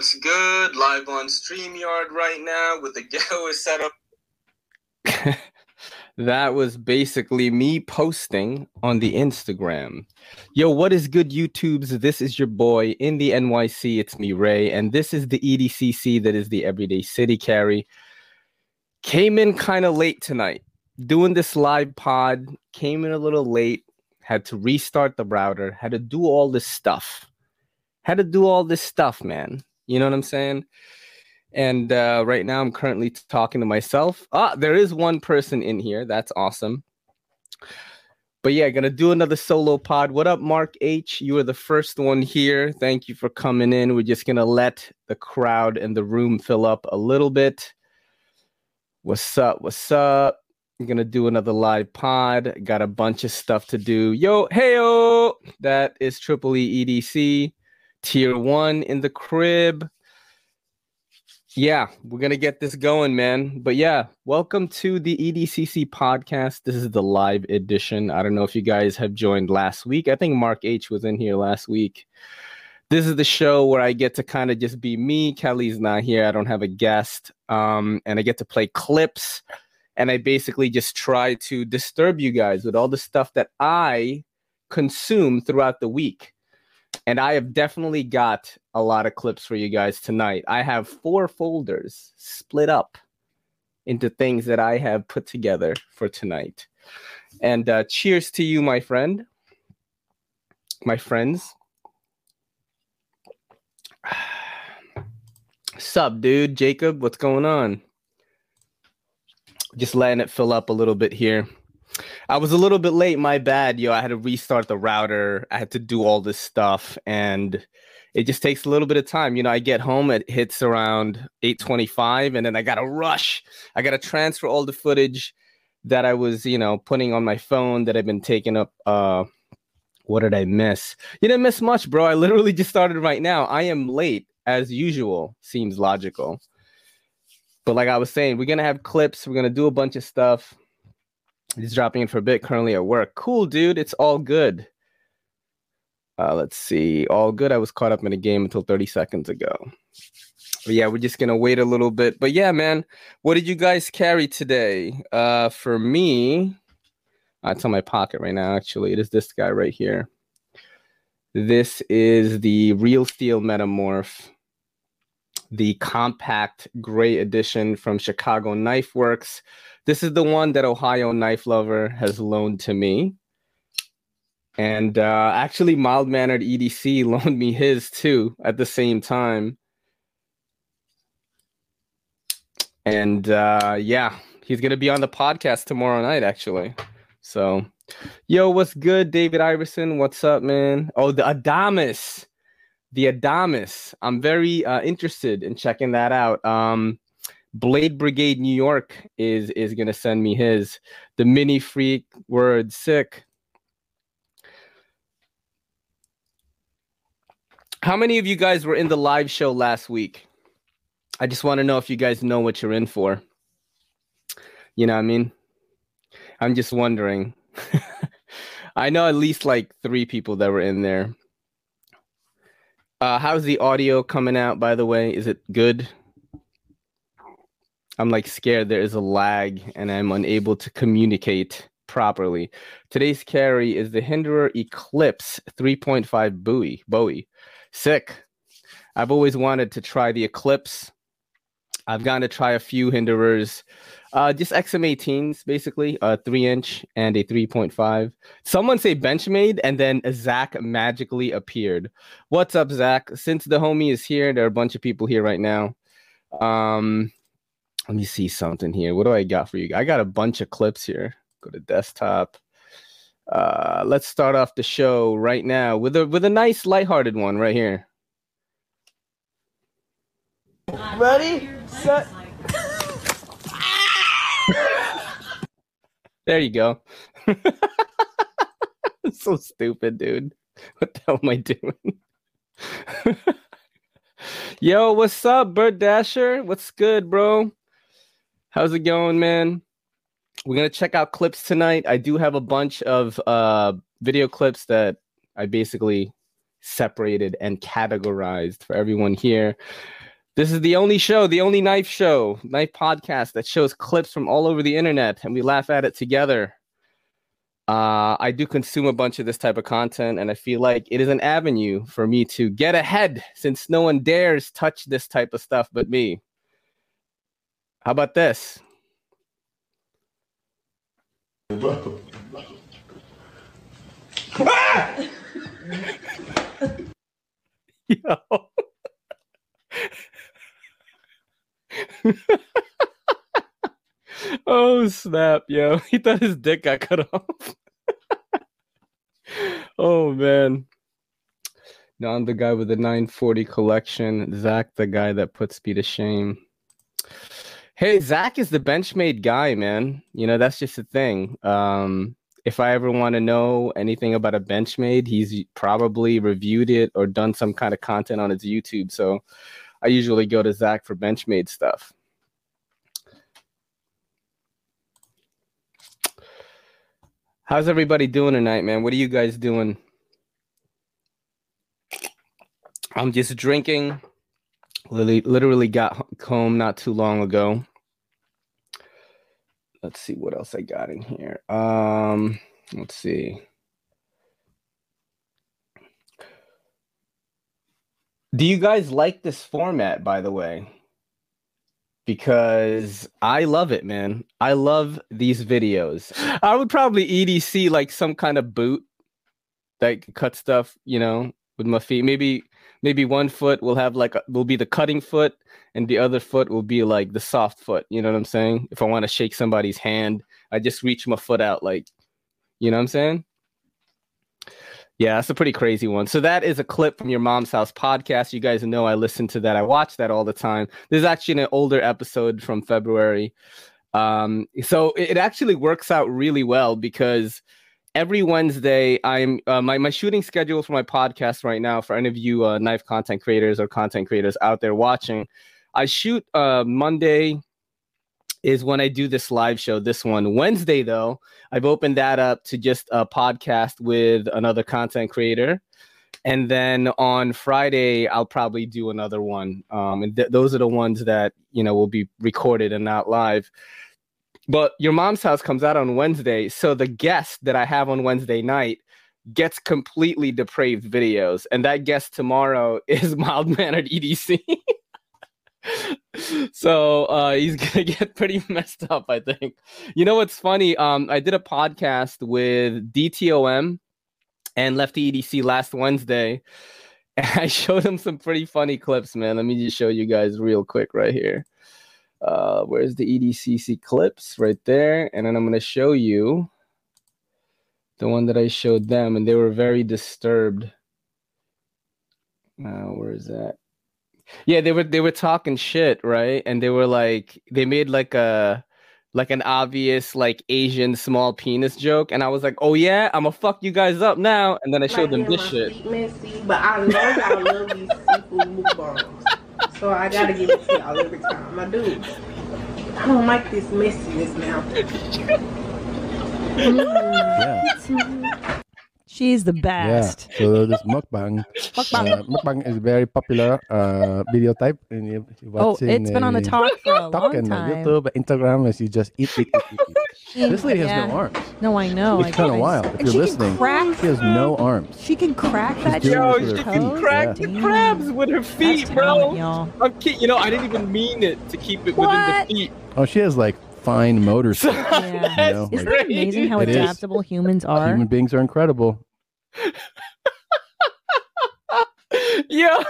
What's good? Live on StreamYard right now with the ghetto setup. that was basically me posting on the Instagram. Yo, what is good, YouTubes? This is your boy in the NYC. It's me, Ray, and this is the EDCC that is the Everyday City Carry. Came in kind of late tonight, doing this live pod. Came in a little late, had to restart the router, had to do all this stuff. Had to do all this stuff, man. You know what I'm saying? And uh, right now, I'm currently talking to myself. Ah, there is one person in here. That's awesome. But yeah, gonna do another solo pod. What up, Mark H? You are the first one here. Thank you for coming in. We're just gonna let the crowd and the room fill up a little bit. What's up? What's up? I'm gonna do another live pod. Got a bunch of stuff to do. Yo, hey heyo! That is Triple E EDC tier one in the crib. Yeah, we're gonna get this going, man. But yeah, welcome to the EDCC podcast. This is the live edition. I don't know if you guys have joined last week. I think Mark H was in here last week. This is the show where I get to kind of just be me. Kelly's not here. I don't have a guest. Um, and I get to play clips. And I basically just try to disturb you guys with all the stuff that I consume throughout the week. And I have definitely got a lot of clips for you guys tonight. I have four folders split up into things that I have put together for tonight. And uh, cheers to you, my friend, my friends. Sup, dude? Jacob, what's going on? Just letting it fill up a little bit here. I was a little bit late. My bad, yo. I had to restart the router. I had to do all this stuff, and it just takes a little bit of time. You know, I get home, it hits around eight twenty-five, and then I gotta rush. I gotta transfer all the footage that I was, you know, putting on my phone that I've been taking up. Uh, what did I miss? You didn't miss much, bro. I literally just started right now. I am late as usual. Seems logical. But like I was saying, we're gonna have clips. We're gonna do a bunch of stuff. He's dropping in for a bit currently at work. Cool, dude. It's all good. Uh, let's see. All good. I was caught up in a game until 30 seconds ago. But yeah, we're just gonna wait a little bit. But yeah, man, what did you guys carry today? Uh, for me, uh, it's on my pocket right now. Actually, it is this guy right here. This is the Real Steel Metamorph, the compact gray edition from Chicago Knife Works. This is the one that Ohio Knife Lover has loaned to me. And uh, actually, Mild Mannered EDC loaned me his too at the same time. And uh, yeah, he's going to be on the podcast tomorrow night, actually. So, yo, what's good, David Iverson? What's up, man? Oh, the Adamas. The Adamas. I'm very uh, interested in checking that out. Um, Blade Brigade New York is is gonna send me his. The Mini Freek word sick. How many of you guys were in the live show last week? I just want to know if you guys know what you're in for. You know what I mean? I'm just wondering. I know at least like three people that were in there. Uh, how's the audio coming out, by the way? Is it good? I'm like scared there is a lag and I'm unable to communicate properly. Today's carry is the Hinderer Eclipse 3.5 Bowie. Bowie. Sick. I've always wanted to try the Eclipse. I've gotten to try a few Hinderers. Uh, just XM18s, basically, a three inch and a 3.5. Someone say Benchmade, and then Zach magically appeared. What's up, Zach? Since the homie is here, there are a bunch of people here right now. Um, let me see something here. What do I got for you? I got a bunch of clips here. Go to desktop. Uh, let's start off the show right now with a with a nice lighthearted one right here. Ready, set. There you go. so stupid, dude. What the hell am I doing? Yo, what's up, Bird Dasher? What's good, bro? How's it going, man? We're gonna check out clips tonight. I do have a bunch of uh video clips that I basically separated and categorized for everyone here. This is the only show, the only knife show, knife podcast that shows clips from all over the internet and we laugh at it together. Uh, I do consume a bunch of this type of content, and I feel like it is an avenue for me to get ahead since no one dares touch this type of stuff but me. How about this? Ah! Yo. oh snap, yo. He thought his dick got cut off. oh man. Now I'm the guy with the 940 collection. Zach, the guy that puts me to shame. Hey, Zach is the Benchmade guy, man. You know, that's just a thing. Um, if I ever want to know anything about a Benchmade, he's probably reviewed it or done some kind of content on his YouTube. So I usually go to Zach for Benchmade stuff. How's everybody doing tonight, man? What are you guys doing? I'm just drinking. Literally, literally got home not too long ago. Let's see what else I got in here. Um, let's see. Do you guys like this format, by the way? Because I love it, man. I love these videos. I would probably EDC like some kind of boot that cut stuff, you know, with my feet. Maybe maybe one foot will have like a, will be the cutting foot and the other foot will be like the soft foot you know what i'm saying if i want to shake somebody's hand i just reach my foot out like you know what i'm saying yeah that's a pretty crazy one. So that is a clip from your mom's house podcast. You guys know i listen to that. I watch that all the time. This is actually an older episode from february. Um so it actually works out really well because every Wednesday, I'm uh, my my shooting schedule for my podcast right now. For any of you uh, knife content creators or content creators out there watching, I shoot uh, Monday is when I do this live show. This one Wednesday though, I've opened that up to just a podcast with another content creator. And then on Friday, I'll probably do another one. Um, and th- those are the ones that you know will be recorded and not live. But your mom's house comes out on Wednesday, so the guest that I have on Wednesday night gets completely depraved videos, and that guest tomorrow is mild mannered EDC. so uh, he's gonna get pretty messed up, I think. You know what's funny? Um, I did a podcast with DTOM and Lefty EDC last Wednesday, and I showed him some pretty funny clips, man. Let me just show you guys real quick right here. Uh, where's the EDCC clips? Right there. And then I'm to show you the one that I showed them, and they were very disturbed. Uh, where is that? Yeah, they were they were talking shit, right? And they were like they made like a like an obvious like Asian small penis joke, and I was like, "Oh yeah, I'm gonna fuck you guys up now." And then I showed them this shit. Messy, but I know y'all love these seafood mukbangs. So I gotta give it to y'all every time I do. I don't like this messiness now. Yeah. Mm. She's the best. Yeah. best. So this mukbang, Mukbang. uh, mukbang is very popular uh, video type. And you, you Oh, watching, it's been on the uh, talk for a TikTok long and time. YouTube, Instagram, as you just eat, eat, eat, eat, eat. This lady has Yeah. no arms. No, I know. It's kind of wild. If And you're she listening, can crack. she has no arms. She can crack that. Yo, she her can feet, crack yeah. the crabs with her feet, That's bro. talent, y'all. I'm kidding. You know, I didn't even mean it to keep it What? within the feet. Oh, she has like fine motor skills. Yeah. That's know, Isn't like- it amazing how It is. adaptable humans are? Human beings are incredible. Yo.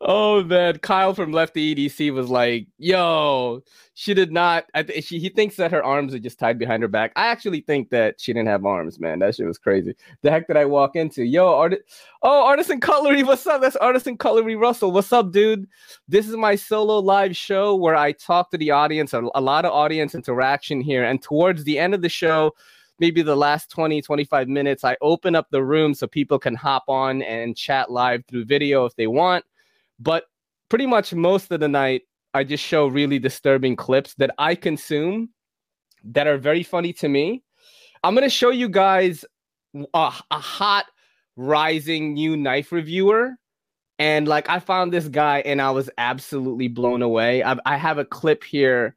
Oh man, Kyle from Lefty EDC was like, "Yo, she did not. I th- she, he thinks that her arms are just tied behind her back. I actually think that she didn't have arms, man. That shit was crazy. The heck did I walk into? Yo, art- oh, Artisan Cutlery, what's up? That's Artisan Cutlery Russell. What's up, dude? This is my solo live show where I talk to the audience, a, a lot of audience interaction here. And towards the end of the show, maybe the last 20, 25 minutes, I open up the room so people can hop on and chat live through video if they want. But pretty much most of the night, I just show really disturbing clips that I consume that are very funny to me. I'm going to show you guys a, a hot rising new knife reviewer. And like I found this guy and I was absolutely blown away. I, I have a clip here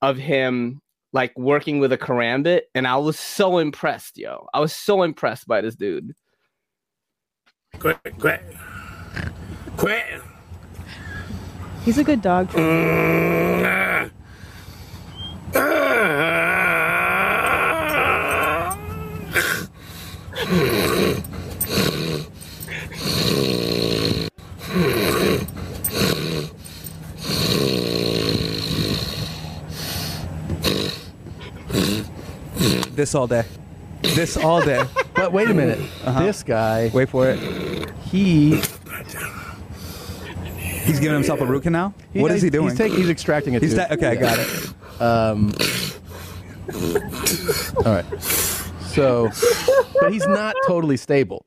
of him like working with a karambit, and I was so impressed, yo. I was so impressed by this dude. Quit, quit, quit. He's a good dog. Mm, This all day. This all day. But wait a minute. Uh-huh. This guy, Wait for it. he, He's giving himself a root canal. he what is he doing? He's, taking, he's extracting it. He's too. ta- okay, I got it. Um, all right. So, but he's not totally stable.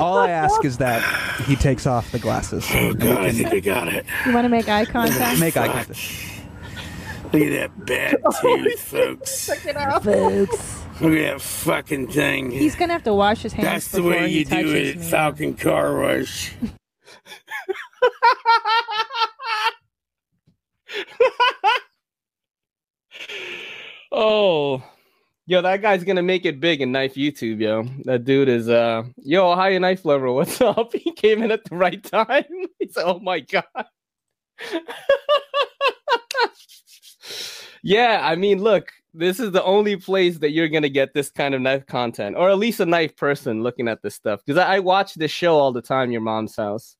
All I ask is that he takes off the glasses. oh God, I think I got it. You want to make eye contact? Make eye contact. Look at that bad tooth, folks. Folks. Look at that fucking thing. He's gonna have to wash his hands That's the way you do touches it, me. Falcon Car Wash. oh, yo, that guy's gonna make it big in knife YouTube, yo. That dude is uh, yo, hi knife lover, what's up? He came in at the right time. He's oh my god. Yeah, I mean, look, this is the only place that you're gonna get this kind of knife content, or at least a knife person looking at this stuff. Because I, I watch this show all the time, Your Mom's House.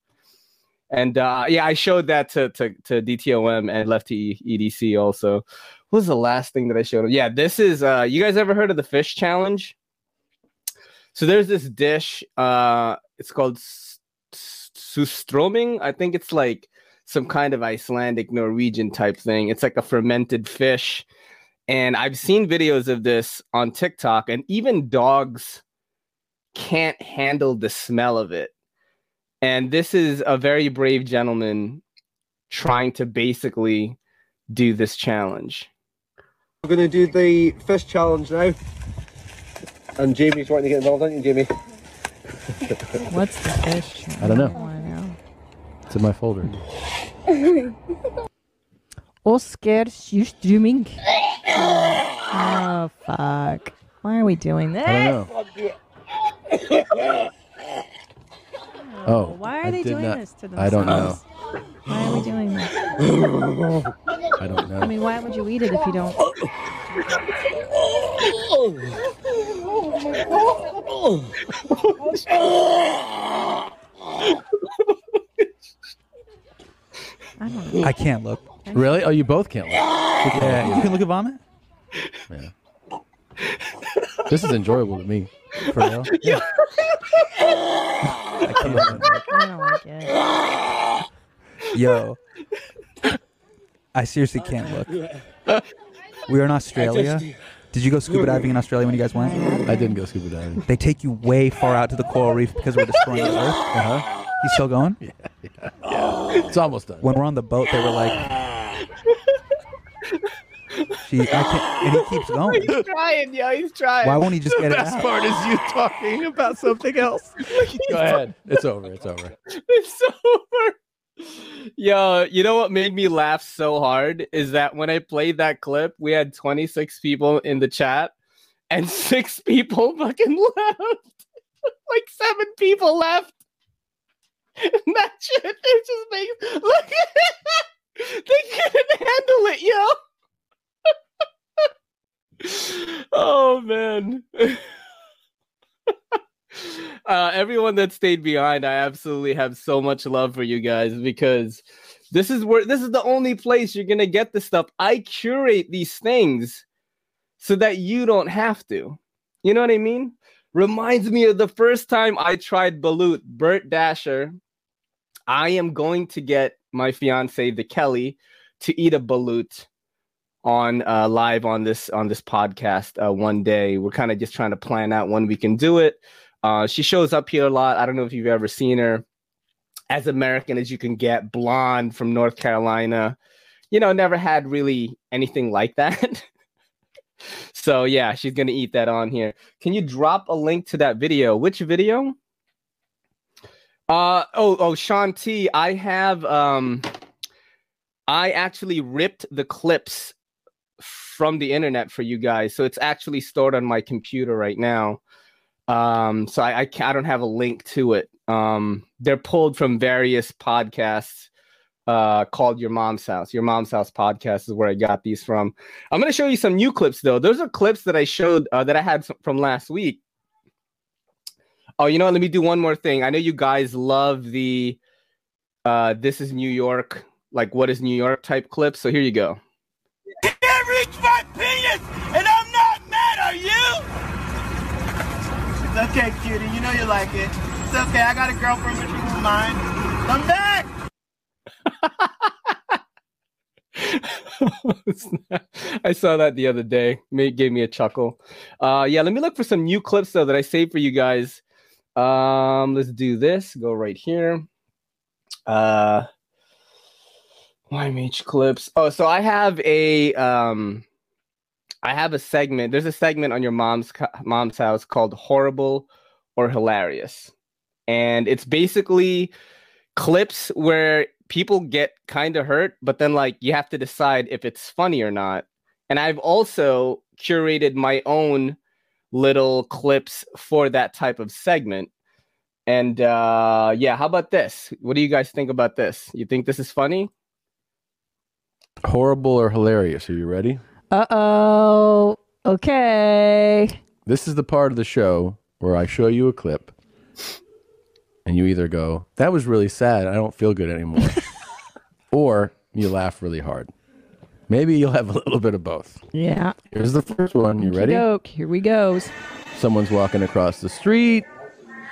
And uh, yeah, I showed that to, to to DTOM and Lefty EDC also. What was the last thing that I showed? Yeah, this is uh you guys ever heard of the fish challenge? So there's this dish, uh it's called surströmming. I think it's like some kind of Icelandic Norwegian type thing. It's like a fermented fish. And I've seen videos of this on TikTok, and even dogs can't handle the smell of it. And this is a very brave gentleman trying to basically do this challenge. We're going to do the fish challenge now. And Jamie's wanting to get involved, aren't you, Jamie? What's the fish? I don't know. know. It's in my folder. Oscar streaming. Oh fuck! Why are we doing this? I don't know. Oh, Why are I they did doing not- this to I don't know. Why are we doing this? I don't know. I mean, why would you eat it if you don't? I don't know. I can't look. really? Oh, you both can't. Look. Yeah, you can look at vomit. Yeah. this is enjoyable to me. For real? Yeah. I can't look. I don't like it. Yo, I seriously can't look. We are in Australia. Did you go scuba diving in Australia when you guys went? I didn't go scuba diving. They take you way far out to the coral reef because we're destroying the earth. Uh huh. He's still going? Yeah it's almost done. When we're on the boat, they were like, "She, I can't," and he keeps going. He's trying, yo, he's trying. Why won't he just get it The Best part is you talking about something else. Go ahead. It's over. It's over. it's over. Yo, you know what made me laugh so hard is that when I played that clip, we had 26 people in the chat and six people fucking left. like seven people left. That shit, it just makes look they couldn't handle it, yo. oh man. uh, everyone that stayed behind, I absolutely have so much love for you guys because this is where this is the only place you're gonna get this stuff. I curate these things so that you don't have to. You know what I mean? Reminds me of the first time I tried balut, Bert Dasher. I am going to get my fiance, the Kelly, to eat a balut on uh, live on this on this podcast uh, one day. We're kind of just trying to plan out when we can do it. Uh, she shows up here a lot. I don't know if you've ever seen her. As American as you can get, blonde from North Carolina. You know, never had really anything like that. so yeah, she's gonna eat that on here. Can you drop a link to that video? Which video? Uh oh oh Sean T. I have um I actually ripped the clips from the internet for you guys. So it's actually stored on my computer right now. Um so I I, I don't have a link to it. Um they're pulled from various podcasts uh called Your Mom's House. Your Mom's House podcast is where I got these from. I'm going to show you some new clips though. Those are clips that I showed uh, that I had from last week. Oh, you know what? Let me do one more thing. I know you guys love the uh this is New York, like what is New York type clips. So here you go. can't reach my penis, and I'm not mad, are you? It's okay, cutie. You know you like it. It's okay. I got a girlfriend, but she won't mind. Come back. I saw that the other day. It gave me a chuckle. Uh yeah, let me look for some new clips though that I saved for you guys. Um let's do this. Go right here. Uh YMH clips. Oh, so I have a um I have a segment. There's a segment on your mom's mom's house called horrible or hilarious. And it's basically clips where people get kind of hurt, but then like you have to decide if it's funny or not. And I've also curated my own little clips for that type of segment. And uh yeah, how about this? What do you guys think about this? You think this is funny? Horrible or hilarious? Are you ready? Uh oh. Okay. This is the part of the show where I show you a clip and you either go, That was really sad. I don't feel good anymore. or you laugh really hard. Maybe you'll have a little bit of both. Yeah. Here's the first one. You ready? Doke. Here we goes. Someone's walking across the street.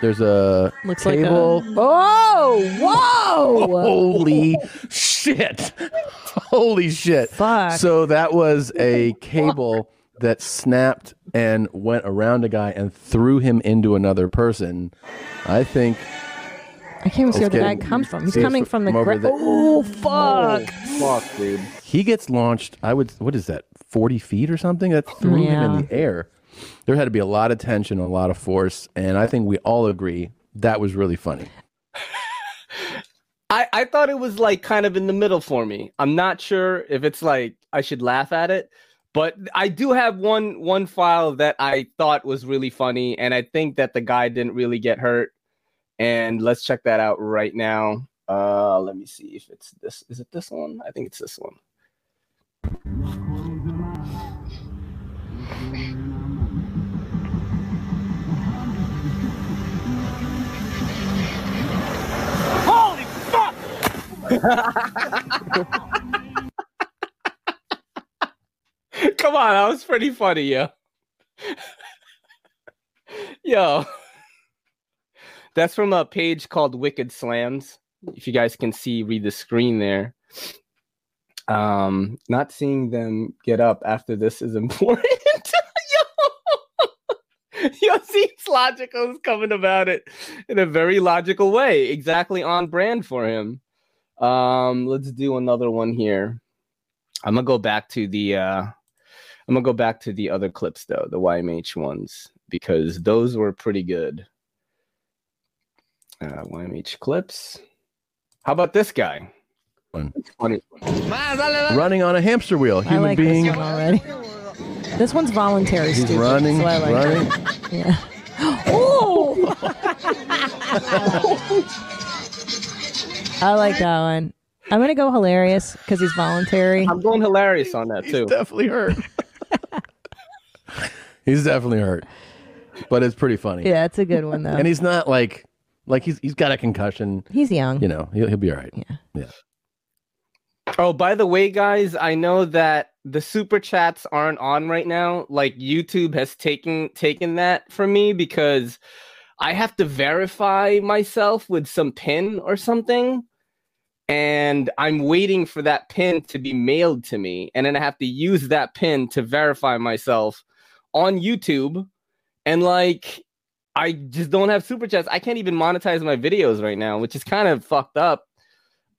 There's a Looks table. like a. Oh! Whoa! Holy shit. Holy shit. Fuck. So that was a cable that snapped and went around a guy and threw him into another person. I think I can't even see where the guy comes from. He's coming from the. from there. oh fuck! Fuck, dude. He gets launched. I would, what is that, 40 feet or something? That threw him in the air. There had to be a lot of tension, a lot of force. And I think we all agree that was really funny. I, I thought it was like kind of in the middle for me. I'm not sure if it's like I should laugh at it, but I do have one one file that I thought was really funny, and I think that the guy didn't really get hurt. And let's check that out right now. Uh, let me see if it's this. Is it this one? I think it's this one. Holy fuck! Come on, that was pretty funny, yo. yo. That's from a page called Wicked Slams. If you guys can see, read the screen there. Um, not seeing them get up after this is important. yo, yo, seems logical is coming about it in a very logical way, exactly on brand for him. Um, let's do another one here. I'm gonna go back to the uh I'm gonna go back to the other clips though, the YMH ones, because those were pretty good. Uh, YMH clips. How about this guy? One. Funny. Running on a hamster wheel. I Human like being. this one already. This one's voluntary. He's stupid, running, so I like running. it. Yeah. Oh! I like that one. I'm gonna go hilarious because he's voluntary. I'm going hilarious on that too. He's definitely hurt. he's definitely hurt. But it's pretty funny. Yeah, it's a good one though. And he's not like like he's he's got a concussion. He's young. You know, he'll he'll be all right. Yeah. Yeah. Oh, by the way, guys, I know that the super chats aren't on right now. Like YouTube has taken taken that from me because I have to verify myself with some pin or something. And I'm waiting for that pin to be mailed to me. And then I have to use that pin to verify myself on YouTube. And like I just don't have super chats. I can't even monetize my videos right now, which is kind of fucked up.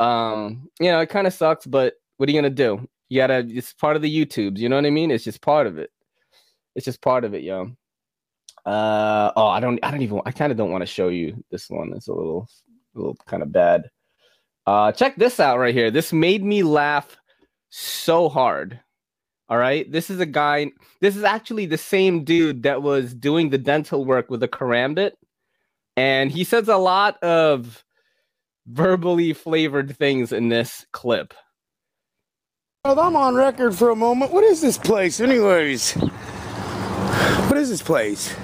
Um, you know, it kind of sucks, but what are you gonna do? You gotta. It's part of the YouTubes. You know what I mean? It's just part of it. It's just part of it, yo. Uh oh, I don't. I don't even. I kind of don't want to show you this one. It's a little a little kind of bad. Uh, check this out right here. This made me laugh so hard. All right, this is a guy. This is actually the same dude that was doing the dental work with the karambit, and he says a lot of verbally flavored things in this clip. Well, I'm on record for a moment. What is this place, anyways? What is this place?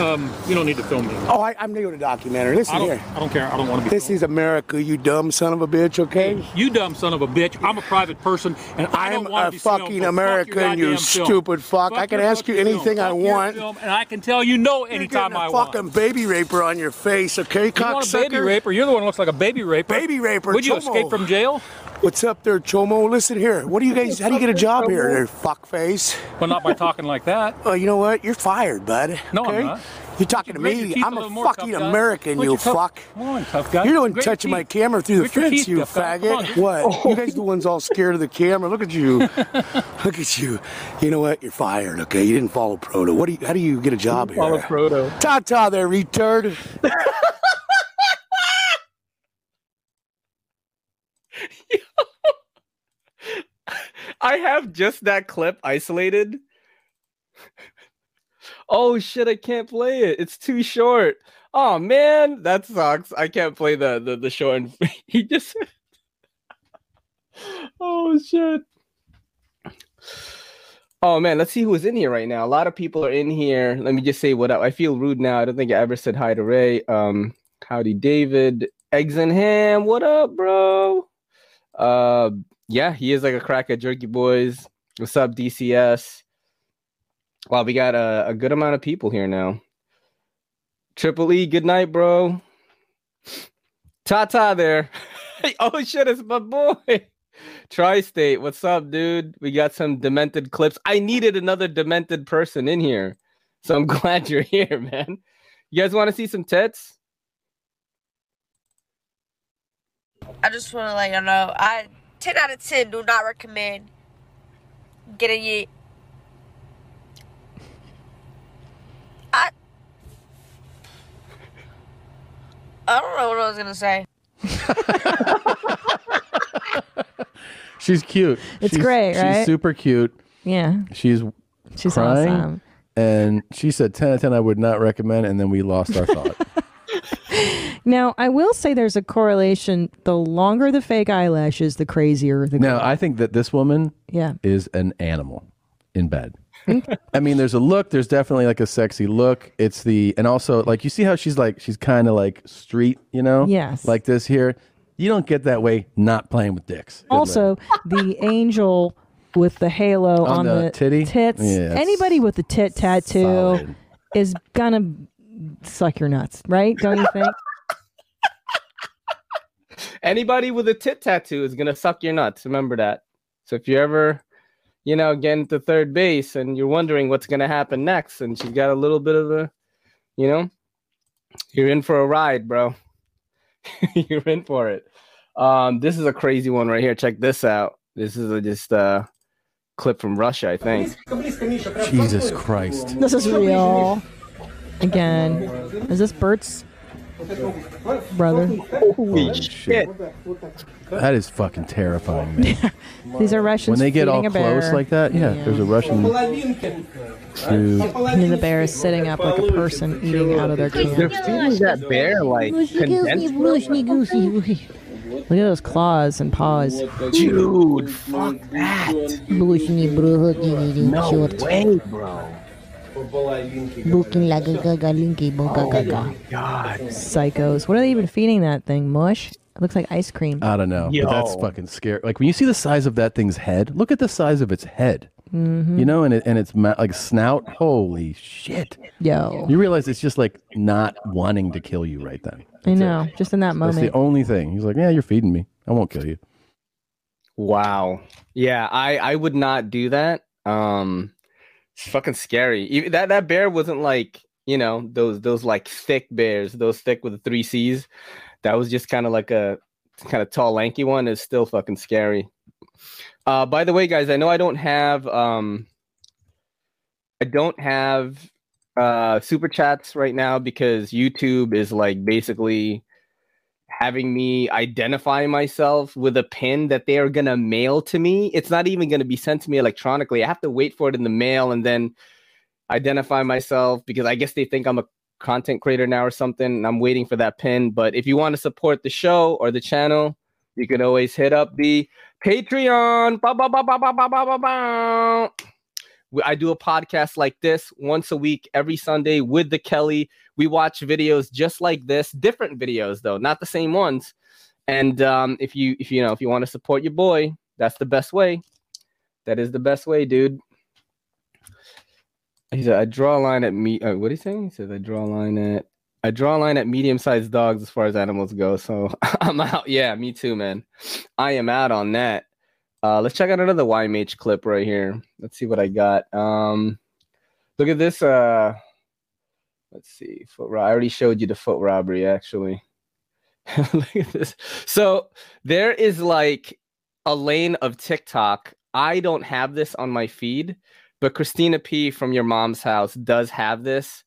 Um, you don't need to film me. Oh, I, I'm doing a documentary. Listen I here. I don't care. I don't want to be. This is America, you dumb son of a bitch, okay? You dumb son of a bitch. I'm a private person, and I I'm a to be filmed, fucking fuck American, you stupid fuck. I can ask you anything. I want. film, and I can tell you no anytime I want. You're anytime getting a I want. fucking baby raper on your face, okay, You want a baby cocksucker? raper? You're the one who looks like a baby raper. Baby raper, Would you escape from jail? What's up there, Chomo? Listen here. What do you guys? How do you get a job here, there, fuckface? Well, not by talking like that. Well, you know what? You're fired, bud. No, I'm not. You're talking to Grit your me. I'm a a fucking. American, you tough- fuck. Come on, tough guy. You're the one touching my camera through the fence, teeth, you on, faggot. What? Oh. You guys the ones all scared of the camera. Look at you. Look at you. You know what? You're fired, okay? You didn't follow Proto. What do you, how do you get a job here? Follow Proto. Ta-ta there, retard. I have just that clip isolated. oh shit, I can't play it. It's too short. Oh man, that sucks. I can't play the the, the short and he just Oh shit. Oh man, let's see who's in here right now. A lot of people are in here. Let me just say what up. I feel rude now. I don't think I ever said hi to Ray. Um, howdy, David. Eggs and ham. What up, bro? Uh, yeah, he is like a crack at Jerky Boys. What's up, DCS? Wow, we got a, a good amount of people here now. Triple E, good night, bro. Ta ta there. oh shit, it's my boy. Tri State, what's up, dude? We got some demented clips. I needed another demented person in here. So I'm glad you're here, man. You guys want to see some tits? I just want to let y'all know, I 10 out of 10 do not recommend getting it. I I don't know what I was gonna say. She's cute. It's She's- great, right? She's super cute. Yeah. She's She's crying, awesome. and she said ten out of ten. I would not recommend, and then we lost our thought. Now, I will say there's a correlation. The longer the fake eyelashes, the crazier the now, I think that this woman, Yeah. is an animal in bed. I mean, there's a look. There's definitely like a sexy look. It's the and also like you see how she's like she's kind of like street, you know? Yes. Like this here. You don't get that way not playing with dicks. Also, the angel with the halo On on, the the, titty? tits. Yeah, Anybody with a tit tattoo solid. is gonna suck your nuts, right? Don't you think? Anybody with a tit tattoo is gonna suck your nuts. Remember that. So if you're ever, you know, get into third base and you're wondering what's gonna happen next, and she's got a little bit of a, you know, you're in for a ride, bro. you're in for it. Um, this is a crazy one right here. Check this out. This is a, just a clip from Russia, I think. Jesus Christ. This is real. Again, is this Bert's brother? Holy shit. That is fucking terrifying, man. These are Russians. when they get all feeding a bear. close like that, yeah, there's a Russian dude. And the bear is sitting up like a person eating out of their can. They're feeding that bear like condensed. Look at those claws and paws. Dude, fuck that. No way, bro. Looking like a gaga God. Psychos. What are they even feeding that thing? Mush? It looks like ice cream. I don't know. But that's fucking scary. Like when you see the size of that thing's head, look at the size of its head. Mhm. You know, and it, and its ma- like snout. Holy shit! Yo. You realize it's just like not wanting to kill you right then. I know. Just in that moment. That's moment. the only thing. He's like, yeah, you're feeding me. I won't kill you. Wow. Yeah, I I would not do that. Um it's fucking scary. Even that that bear wasn't like, you know, those those like thick bears, those thick with the 3 Cs. That was just kind of like a kind of tall lanky one is still fucking scary. Uh by the way, guys, I know I don't have um I don't have uh super chats right now because YouTube is like basically having me identify myself with a pin that they are gonna mail to me. It's not even gonna be sent to me electronically. I have to wait for it in the mail and then identify myself because I guess they think I'm a content creator now or something. And I'm waiting for that pin. But if you want to support the show or the channel, you can always hit up the Patreon. Ba, ba, ba, I do a podcast like this once a week, every Sunday with the Kelly. We watch videos just like this, different videos though, not the same ones. And um, if you if you know if you want to support your boy, that's the best way. That is the best way, dude. He said, "I draw a line at me." Uh, what are you saying? He says, "I draw a line at." I draw a line at medium-sized dogs as far as animals go. So I'm out. Yeah, me too, man. I am out on that. Uh, let's check out another YMH clip right here. Let's see what I got. Um, look at this. Uh, let's see. Foot ro- I already showed you the foot robbery, actually. look at this. So there is like a lane of TikTok. I don't have this on my feed, but Christina P from your mom's house does have this.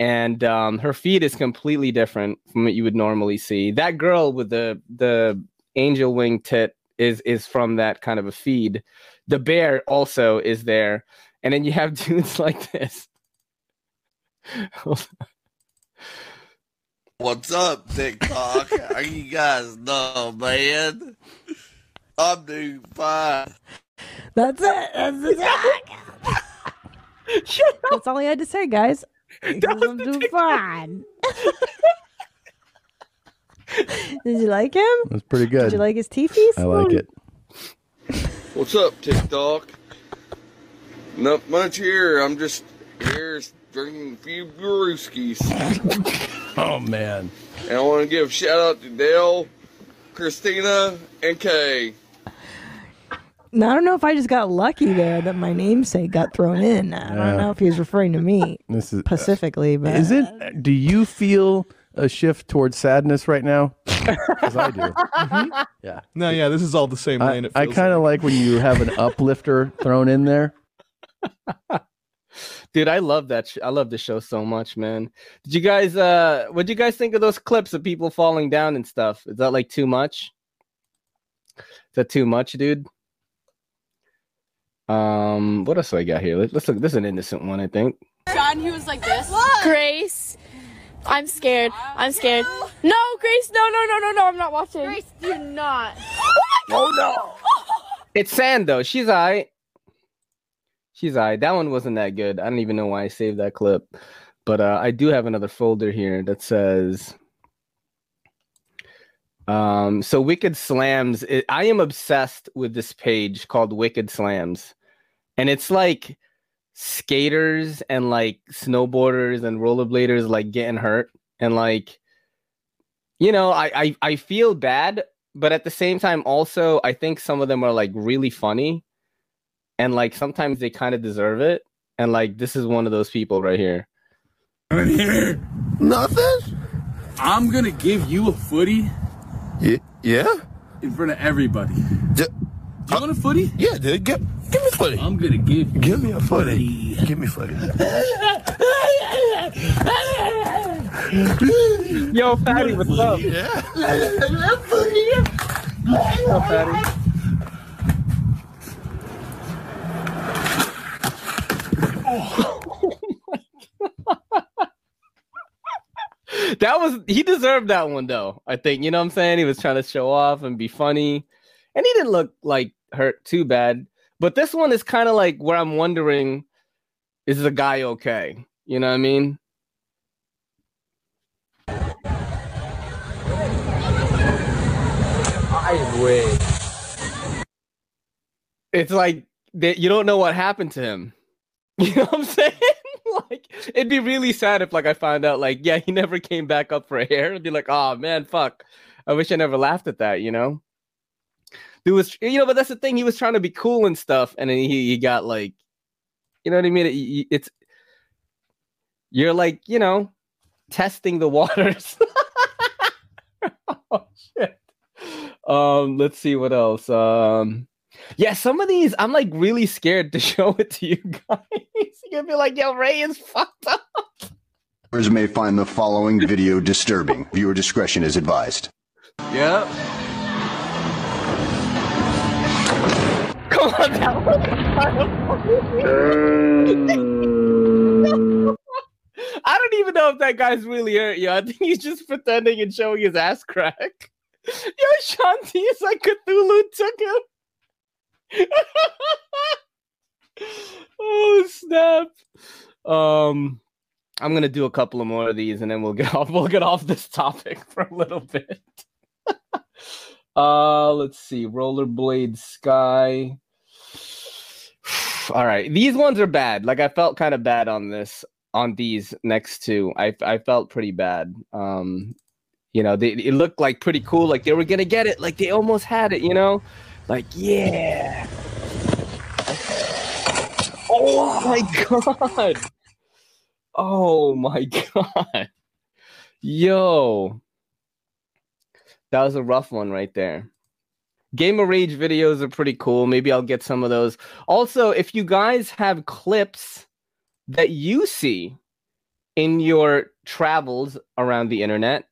And um, her feed is completely different from what you would normally see. That girl with the the angel wing tit is is from that kind of a feed. The bear also is there, and then you have dudes like this. What's up, TikTok? How you guys know, man? I'm doing fine. That's it. That's the tag. That's all he had to say, guys. Because I'm doing fine. Did you like him? That's pretty good. Did you like his teepees? I like it. What's up, TikTok? Not much here. I'm just here drinking a few brewskis. oh man! And I want to give a shout out to Dale, Christina, and Kay. Now, I don't know if I just got lucky there that my namesake got thrown in. I Yeah. don't know if he was referring to me This is uh, specifically, but Is it? Do you feel a shift towards sadness right now? Because I do. Yeah. No, yeah, this is all the same I, lane. It I kind of like when you have an uplifter thrown in there. Dude, I love that. Sh- I love the show so much, man. Did you guys? uh What do you guys think of those clips of people falling down and stuff? Is that like too much? Is that too much, dude? Um, what else do I got here? Let, let's look. This is an innocent one, I think. John, he was like this. Grace, I'm scared. I'm scared. No, Grace, no, no, no, no, no, I'm not watching. Grace, you're not. Oh no! It's Sand though. She's alright. She's alright. That one wasn't that good. I don't even know why I saved that clip, but uh, I do have another folder here that says. Um, so Wicked Slams. It, I am obsessed with this page called Wicked Slams, and it's like skaters and like snowboarders and rollerbladers like getting hurt and like you know I, I i feel bad but at the same time also i think some of them are like really funny and like sometimes they kind of deserve it and like this is one of those people right here Right here. Nothing? I'm gonna give you a footy. Yeah? Yeah? In front of everybody. D- you want a footy? Yeah, dude. Give, give me a footy. I'm gonna give you Give me a footy. Give me a footy. Yo, Fatty, what's up? Yeah. What's up, Fatty? that was he deserved that one though. I think you know what I'm saying. He was trying to show off and be funny, and he didn't look like hurt too bad. But this one is kind of like where I'm wondering, is the guy okay? You know what I mean? I wait. It's like that you don't know what happened to him. You know what I'm saying? like it'd be really sad if like I found out like yeah he never came back up for air. I'd be like oh man fuck. I wish I never laughed at that. You know. Dude was you know but that's the thing he was trying to be cool and stuff and then he he got like you know what I mean It- it's you're like you know testing the waters. oh shit. Um, let's see what else. Um, yeah, some of these I'm like really scared to show it to you guys. You're gonna be like, yo, Ray is fucked up. Viewers may find the following video disturbing. Viewer discretion is advised. Yep. Funny. I don't even know if that guy's really hurt, yo. I think he's just pretending and showing his ass crack. Yo, Shanti is like Cthulhu took him. oh snap. Um I'm gonna do a couple of more of these and then we'll get off we'll get off this topic for a little bit. uh let's see, rollerblade sky. All right, these ones are bad. Like I felt kind of bad on this on these next two. I I felt pretty bad. Um you know, they it looked like pretty cool, like they were gonna get it, like they almost had it, you know? Like, yeah. Oh my god. Oh my god. Yo. That was a rough one right there. Gamer Rage videos are pretty cool. Maybe I'll get some of those. Also, if you guys have clips that you see in your travels around the internet,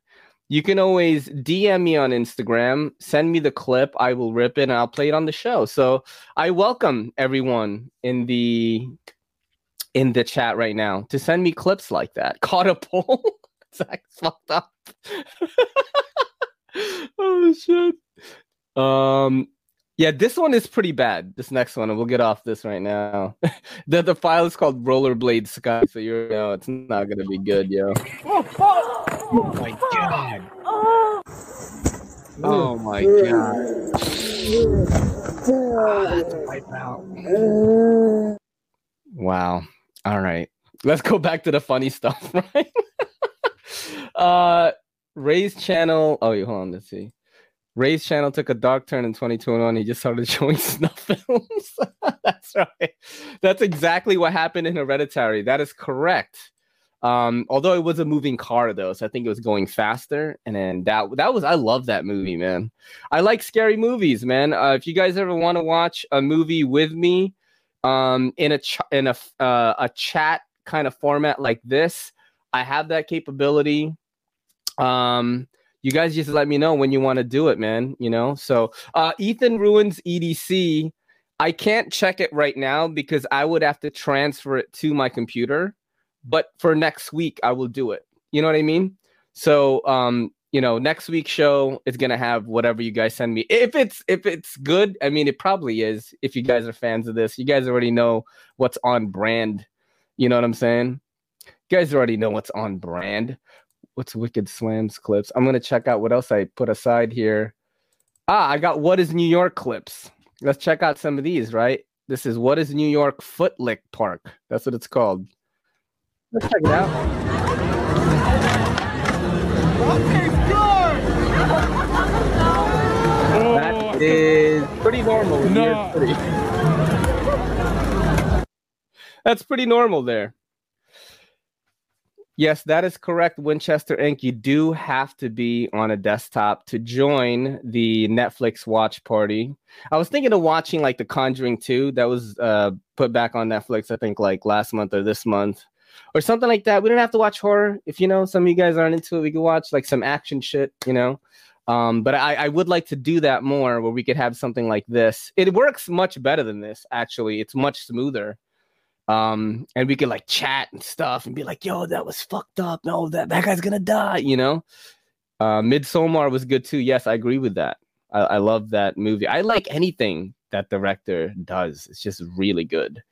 you can always DM me on Instagram, send me the clip, I will rip it and I'll play it on the show. So I welcome everyone in the in the chat right now to send me clips like that. Caught a pole. Zach's fucked up. oh shit. Um yeah, this one is pretty bad. This next one, and we'll get off this right now. the the file is called Rollerblade Sky, so you know it's not gonna be good, yo. Oh my god. Oh my god. That's a wipe out. Wow. All right. Let's go back to the funny stuff, right? uh Ray's channel. Oh, you hold on. Let's see. Ray's channel took a dark turn in 2021. He just started showing snuff films. That's right. That's exactly what happened in Hereditary. That is correct. Um, although it was a moving car though, so I think it was going faster. And then that that was I love that movie, man. I like scary movies, man. Uh, if you guys ever want to watch a movie with me, um, in a ch- in a uh, a chat kind of format like this, I have that capability. Um, you guys just let me know when you want to do it, man. You know, so uh, Ethan ruins EDC. I can't check it right now because I would have to transfer it to my computer. But for next week, I will do it. You know what I mean? So, um, you know, next week's show is gonna have whatever you guys send me. If it's if it's good, I mean, it probably is. If you guys are fans of this, you guys already know what's on brand. You know what I'm saying? You guys already know what's on brand what's Wicked Slams clips? I'm gonna check out what else I put aside here. Ah, I got what is New York clips. Let's check out some of these, right? This is what is New York Footlick Park. That's what it's called. Let's check it out. That is pretty normal. in New York City. That's pretty normal there. Yes, that is correct, Winchester Inc. You do have to be on a desktop to join the Netflix watch party. I was thinking of watching like The Conjuring 2 that was uh, put back on Netflix, I think like last month or this month or something like that. We don't have to watch horror. If you know, some of you guys aren't into it, we could watch like some action shit, you know. Um, but I, I would like to do that more where we could have something like this. It works much better than this, actually. It's much smoother um and we could like chat and stuff and be like yo that was fucked up. No that that guy's gonna die you know? Uh Midsommar was good too. Yes i agree with that. I, I love that movie. I like anything that director does. It's just really good.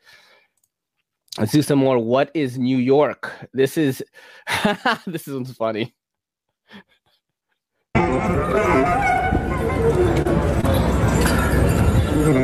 Let's do some more. What is new york? This is this is funny Yo,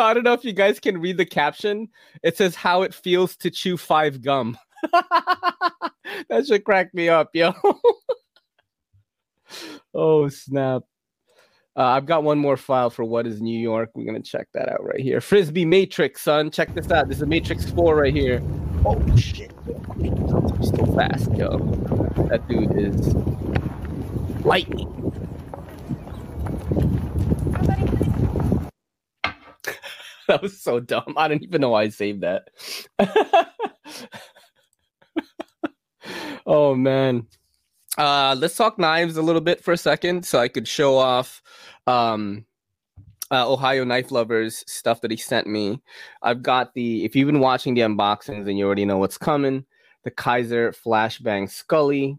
I don't know if you guys can read the caption. It says how it feels to chew five gum. that should crack me up, yo. oh snap. Uh, I've got one more file for what is New York. We're gonna check that out right here. Frisbee Matrix, son. Check this out. This is a Matrix 4 right here. Oh shit. So fast, yo. That dude is lightning. that was so dumb. I don't even know why I saved that. Oh man. Uh let's talk knives a little bit for a second so I could show off um uh, Ohio Knife Lovers stuff that he sent me. I've got the if you've been watching the unboxings then you already know what's coming. The Kizer Flashbang Scully.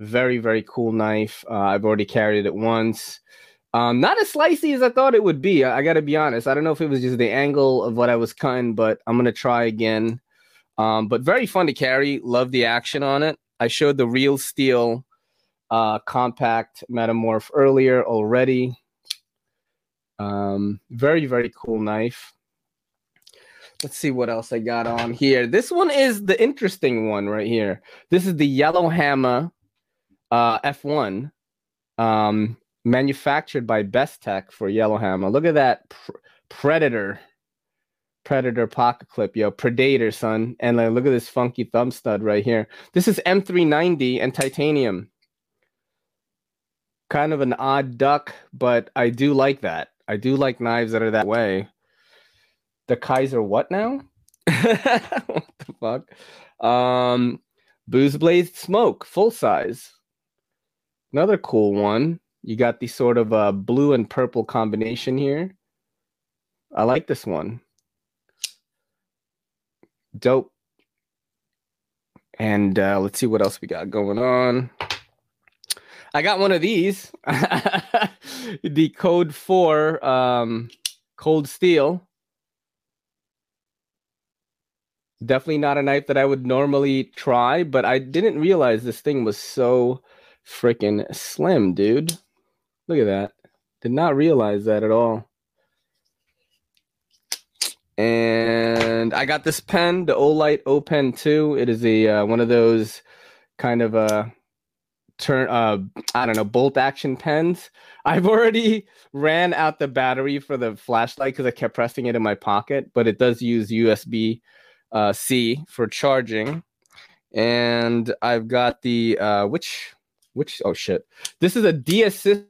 Very, very cool knife. Uh, I've already carried it once. Um, not as slicey as I thought it would be. I, I got to be honest. I don't know if it was just the angle of what I was cutting, but I'm gonna try again. Um, but very fun to carry. Love the action on it. I showed the real steel uh, compact metamorph earlier already. Um, very very cool knife. Let's see what else I got on here. This one is the interesting one right here. This is the Yellow Hammer uh, F1. Um, manufactured by Bestech for Yellowhammer. Look at that pr- Predator, Predator pocket clip, yo, Predator, son. And like, look at this funky thumb stud right here. This is M390 and titanium. Kind of an odd duck, but I do like that. I do like knives that are that way. The Kizer, what now? what the fuck? Um, Booze Blazed Smoke, full size. Another cool one. You got the sort of uh, blue and purple combination here. I like this one. Dope. And uh, let's see what else we got going on. I got one of these, the Code 4 um, Cold Steel. Definitely not a knife that I would normally try, but I didn't realize this thing was so freaking slim, dude. Look at that. Did not realize that at all. And I got this pen, the Olight O Pen 2. It is a uh, one of those kind of uh turn uh I don't know, bolt action pens. I've already ran out the battery for the flashlight because I kept pressing it in my pocket, but it does use USB uh, C for charging. And I've got the uh which which oh shit. This is a D assist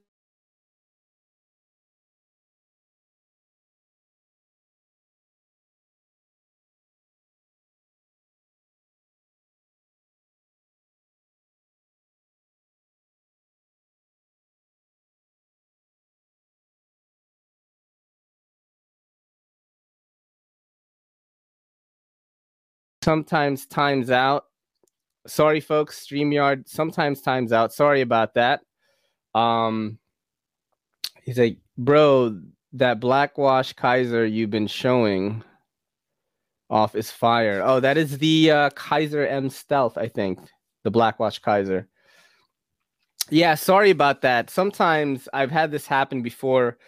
sometimes times out. Sorry, folks. StreamYard sometimes times out. Sorry about that. Um, he's like, bro, that Blackwash Kizer you've been showing off is fire. Oh, that is the uh, Kizer M Stealth, I think. The Blackwash Kizer. Yeah, sorry about that. Sometimes I've had this happen before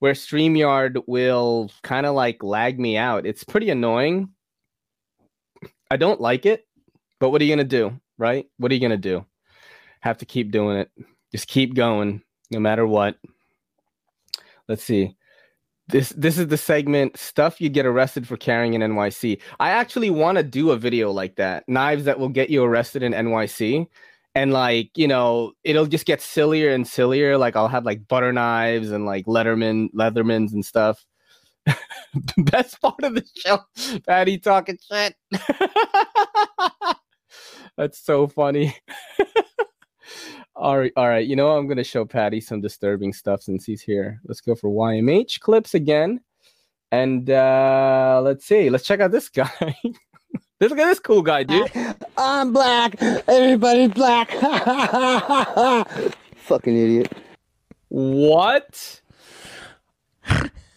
where StreamYard will kind of like lag me out. It's pretty annoying. I don't like it, but what are you gonna do, right? What are you gonna do? Have to keep doing it. Just keep going, no matter what. Let's see. This this is the segment stuff you get arrested for carrying in NYC. I actually want to do a video like that. Knives that will get you arrested in NYC. And like, you know, it'll just get sillier and sillier. Like I'll have like butter knives and like Letterman, Leathermans and stuff. The best part of the show, Patty talking shit. That's so funny. all right, all right. You know, I'm gonna show Patty some disturbing stuff since he's here. Let's go for YMH clips again, and uh let's see. Let's check out this guy. Look at this cool guy, dude. I'm black. Everybody's black. Fucking idiot. What?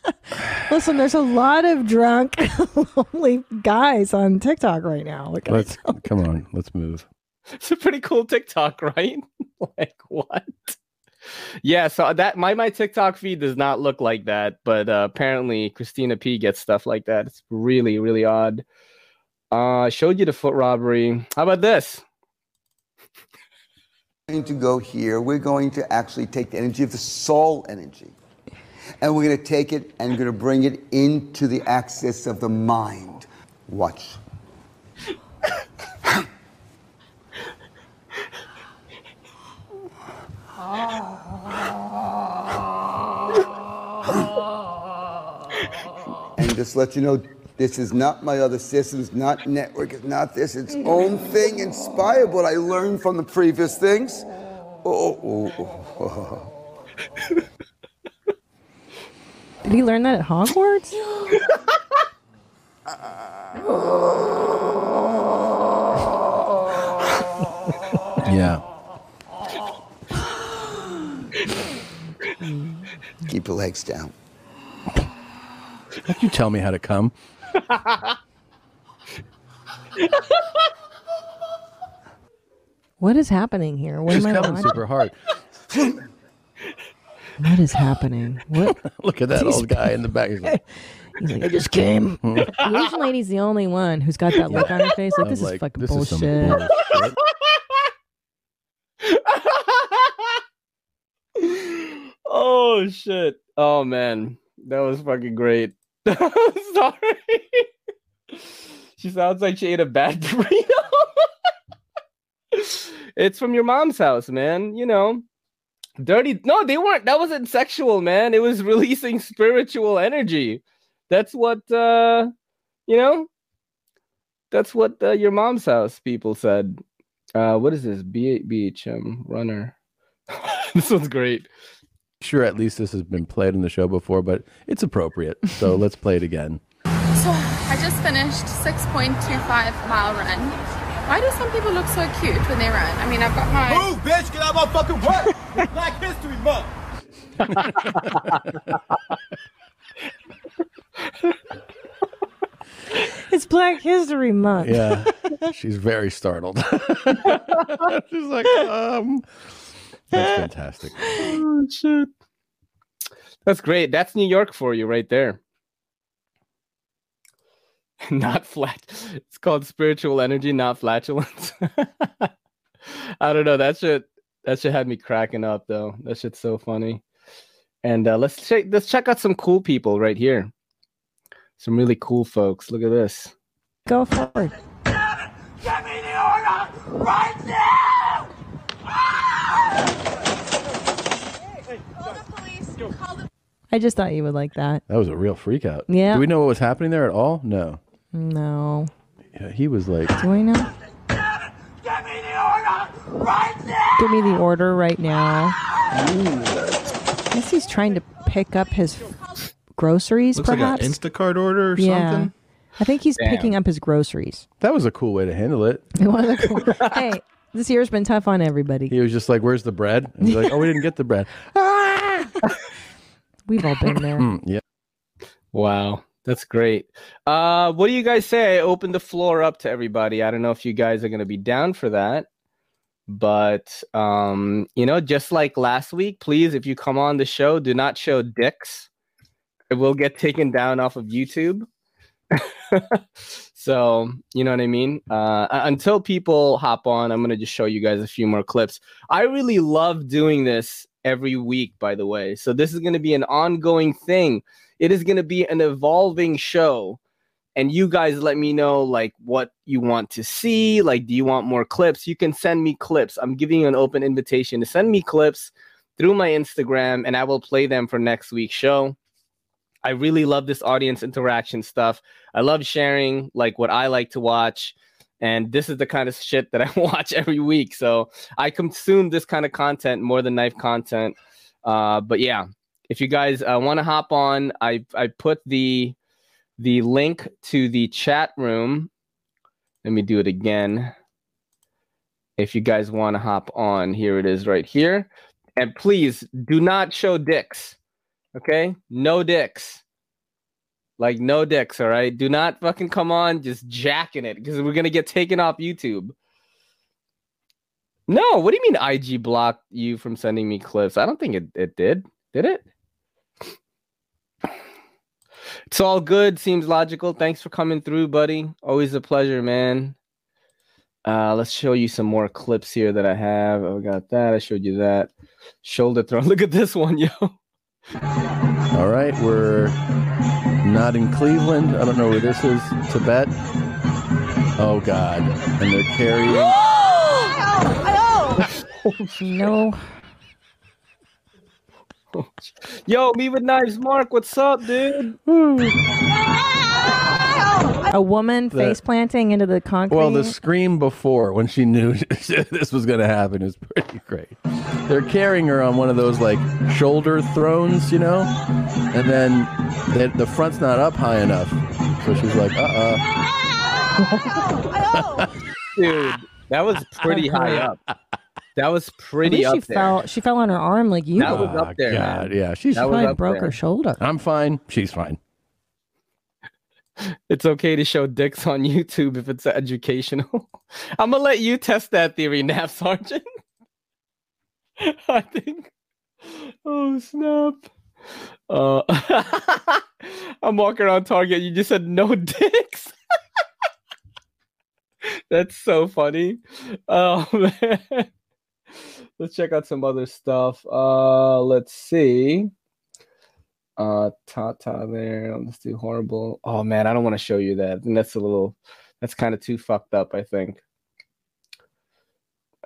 Listen, there's a lot of drunk, lonely guys on TikTok right now. Let's come on. Let's move. It's a pretty cool TikTok, right? like what? Yeah, so that my my TikTok feed does not look like that, but uh, apparently Christina P gets stuff like that. It's really really odd. Uh, I showed you the foot robbery. How about this? We're going to go here. We're going to actually take the energy of the soul energy. And we're going to take it and we're going to bring it into the axis of the mind. Watch. And just let you know, this is not my other systems, not network, it's not this, its own thing, inspired what I learned from the previous things. Oh, oh, oh, oh. oh, oh. Did he learn that at Hogwarts? Yeah. Keep your legs down. Don't you tell me how to come. What is happening here? What She's am I coming watching? super hard. What is happening? What? Look at that He's- old guy in the back. He's like, He's like, I just came. the Asian lady's the only one who's got that look on her face. Like, I this was is like, fucking this is some bullshit. bullshit. oh shit. Oh man. That was fucking great. Sorry. she sounds like she ate a bad burrito. it's from your mom's house, man. You know. Dirty. No, they weren't. That wasn't sexual, man. It was releasing spiritual energy. That's what uh you know? That's what uh, your mom's house people said. Uh what is this? B BHM runner. this one's great. Sure, at least this has been played in the show before, but it's appropriate. So let's play it again. So I just finished 6.25 mile run. Why do some people look so cute when they run? I mean, I've got my Move, bitch! Get out of my fucking way! It's Black History Month! It's Black History Month. Yeah. She's very startled. She's like, um, that's fantastic. Oh shit. That's great. That's New York for you right there. not flat. It's called spiritual energy, not flatulence. I don't know. That shit that shit had me cracking up though. That shit's so funny. And uh, let's check let's check out some cool people right here. Some really cool folks. Look at this. Go forward. it. Get me the order right now! I just thought you would like that. That was a real freak out. Yeah. Do we know what was happening there at all? No. No. Yeah, he was like, Do I know? Get me the order right now! Give me the order right now. I guess he's trying to pick up his groceries, Looks perhaps. like an Instacart order or yeah. something. I think he's Damn. picking up his groceries. that was a cool way to handle it. It was a cool- hey, this year's been tough on everybody. He was just like, "Where's the bread?" And he's like, "Oh, we didn't get the bread." We've all been there. Yeah. Wow, that's great. Uh, what do you guys say? I open the floor up to everybody. I don't know if you guys are gonna be down for that, but um, you know, just like last week, please, if you come on the show, do not show dicks. It will get taken down off of YouTube. so you know what I mean. Uh, until people hop on, I'm gonna just show you guys a few more clips. I really love doing this every week, by the way. So this is gonna be an ongoing thing. It is gonna be an evolving show. And you guys let me know like what you want to see. Like, do you want more clips? You can send me clips. I'm giving you an open invitation to send me clips through my Instagram, and I will play them for next week's show. I really love this audience interaction stuff. I love sharing like what I like to watch. And this is the kind of shit that I watch every week. So I consume this kind of content more than knife content. Uh, but yeah, if you guys uh, want to hop on, I I put the the link to the chat room. Let me do it again. If you guys want to hop on, here it is right here. And please do not show dicks. Okay? No dicks. Like no dicks, all right? Do not fucking come on just jacking it because we're gonna get taken off YouTube. No, what do you mean IG blocked you from sending me clips? I don't think it, it did. Did it? It's all good. Seems logical. Thanks for coming through, buddy. Always a pleasure, man. Uh, let's show you some more clips here that I have. Oh, I got that. I showed you that. Shoulder throw. Look at this one, yo. All right, we're not in Cleveland. I don't know where this is. Tibet. Oh God! And they're carrying. no. Yo, me with knives, Mark. What's up, dude? A woman The- face planting into the concrete. Well, the scream before when she knew this was going to happen is pretty great. They're carrying her on one of those like shoulder thrones, you know, and then the, the front's not up high enough, so she's like, "Uh, uh dude, that was pretty high up. That was pretty think up she there. fell. She fell on her arm like you. That was up there, God, man. yeah, she's That was probably broke there. her shoulder. I'm fine. She's fine. It's okay to show dicks on YouTube if it's educational. I'm gonna let you test that theory, Nap Sergeant. I think. Oh snap! Uh, I'm walking around Target. You just said no dicks. That's so funny. Oh man. Let's check out some other stuff. Uh, let's see. Uh, Tata there. Let's do horrible. Oh man, I don't want to show you that. And that's a little. That's kind of too fucked up. I think.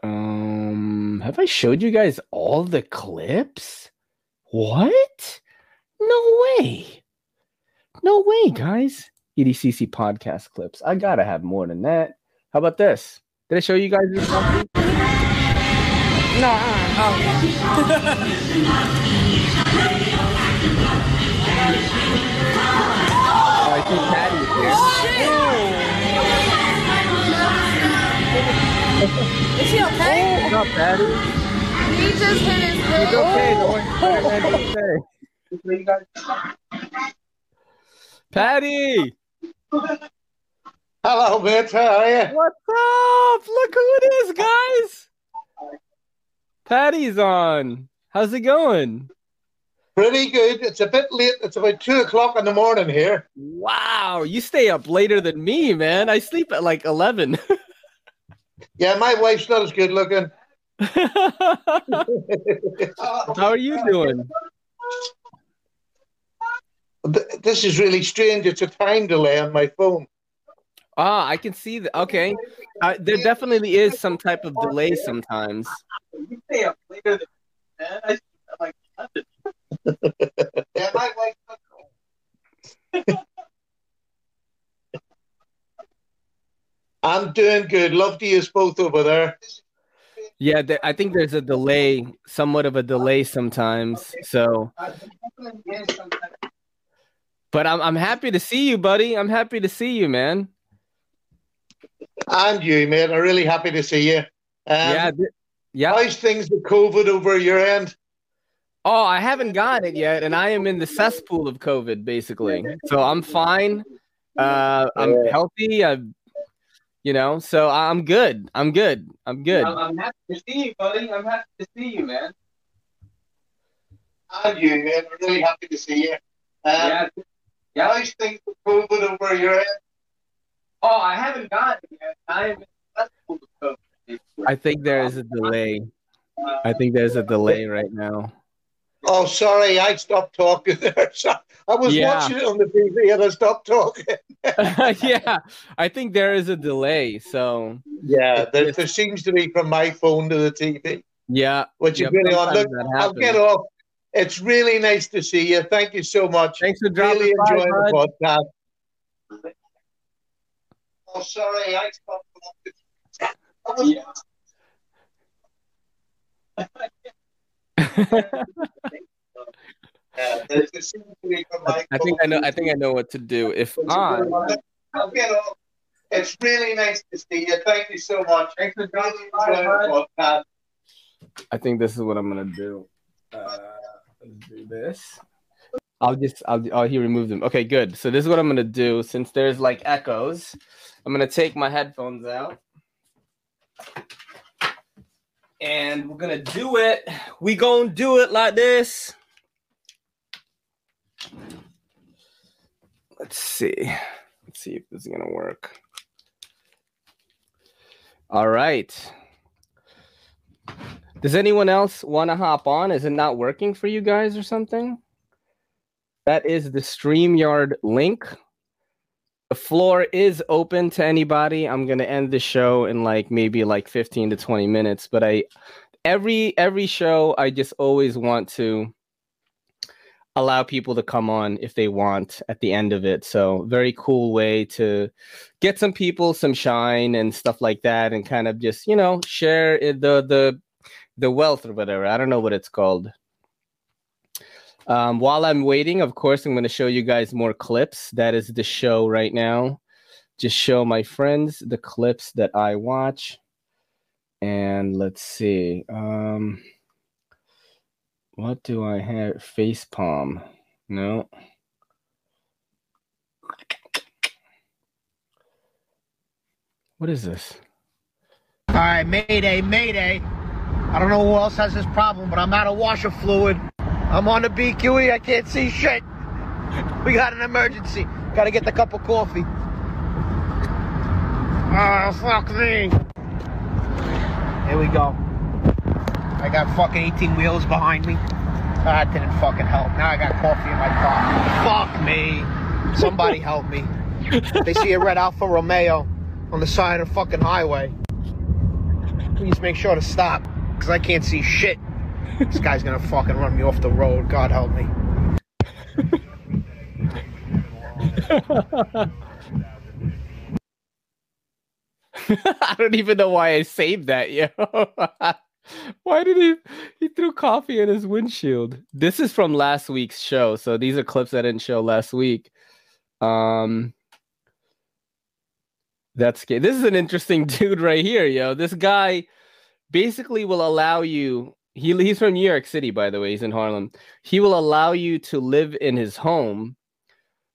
Um, have I showed you guys all the clips? What? No way. No way, guys. EDCC podcast clips. I gotta have more than that. How about this? Did I show you guys this? last week? No. Uh-uh. Oh. oh, I see Patty's oh, Is he okay? Oh, what's up, Patty? He just hit his head. It's okay. Don't worry. It's okay. Patty! Hello, mate. How are you? What's up? Look who it is, guys! Patty's on. How's it going? Pretty good. It's a bit late. It's about two o'clock in the morning here. Wow, you stay up later than me, man. I sleep at like 11. Yeah, my wife's not as good looking. How are you doing? This is really strange. It's a time delay on my phone. Ah, I can see that. Okay. Uh, there definitely is some type of delay sometimes. You stay up later than man. I sleep at like 11. Yeah, my wife. I'm doing good. Love to use both over there. Yeah, there, I think there's a delay, somewhat of a delay sometimes. So, but I'm I'm happy to see you, buddy. I'm happy to see you, man. And you, mate. I'm really happy to see you. Um, yeah, th- yeah. How's things with COVID over your end? Oh, I haven't got it yet, and I am in the cesspool of COVID, basically. So I'm fine. Uh, I'm healthy. I, you know, so I'm good. I'm good. I'm good. I'm, I'm happy to see you, buddy. I'm happy to see you, man. And you, mate. I'm really happy to see you. Um, yeah. How's things with COVID over your end? Oh, I haven't got it yet. I am in the COVID. I think there is a delay. I think there's a delay right now. Oh, sorry, I stopped talking there. So- I was Yeah. watching it on the TV and I stopped talking. yeah, I think there is a delay. So Yeah, there, there seems to be from my phone to the TV, yeah, which yep, is really odd. Look, I'll get off. It's really nice to see you. Thank you so much. Thanks for dropping Really by, enjoying the podcast. Oh, sorry, I. I Yeah, there, there seems to be from my I think I know. I think I know what to do. If I, I'll get off. It's really nice to see you. Thank you so much. Thanks for really enjoying the podcast. I think this is what I'm gonna do. Uh, let's do this. I'll just. I'll. Oh, he removed them. Okay, good. So this is what I'm gonna do. Since there's like echoes, I'm gonna take my headphones out, and we're gonna do it. We gonna do it like this. Let's see. Let's see if this is gonna work. All right. Does anyone else want to hop on? Is it not working for you guys or something? That is the StreamYard link. The floor is open to anybody. I'm gonna end the show in like maybe like 15 to 20 minutes, but I every every show I just always want to allow people to come on if they want at the end of it. So very cool way to get some people some shine and stuff like that, and kind of just you know share the the the wealth or whatever. I don't know what it's called. Um, while I'm waiting, of course, I'm going to show you guys more clips. That is the show right now. Just show my friends the clips that I watch. And let's see. Um, what do I have? Face palm. No. What is this? All right, Mayday, Mayday. I don't know who else has this problem, but I'm out of washer fluid. I'm on the BQE. I can't see shit. We got an emergency. Got to get the cup of coffee. Oh, fuck me. Here we go. I got fucking 18 wheels behind me. Ah, that didn't fucking help. Now I got coffee in my car. Fuck me. Somebody help me. They see a red Alfa Romeo on the side of the fucking highway. Please make sure to stop, because I can't see shit. This guy's gonna fucking run me off the road. God help me. I don't even know why I saved that, yo. why did he he threw coffee in his windshield? This is from last week's show, so these are clips I didn't show last week. Um that's sca- this is an interesting dude right here, yo. This guy basically will allow you he he's from New York City, by the way, he's in Harlem. He will allow you to live in his home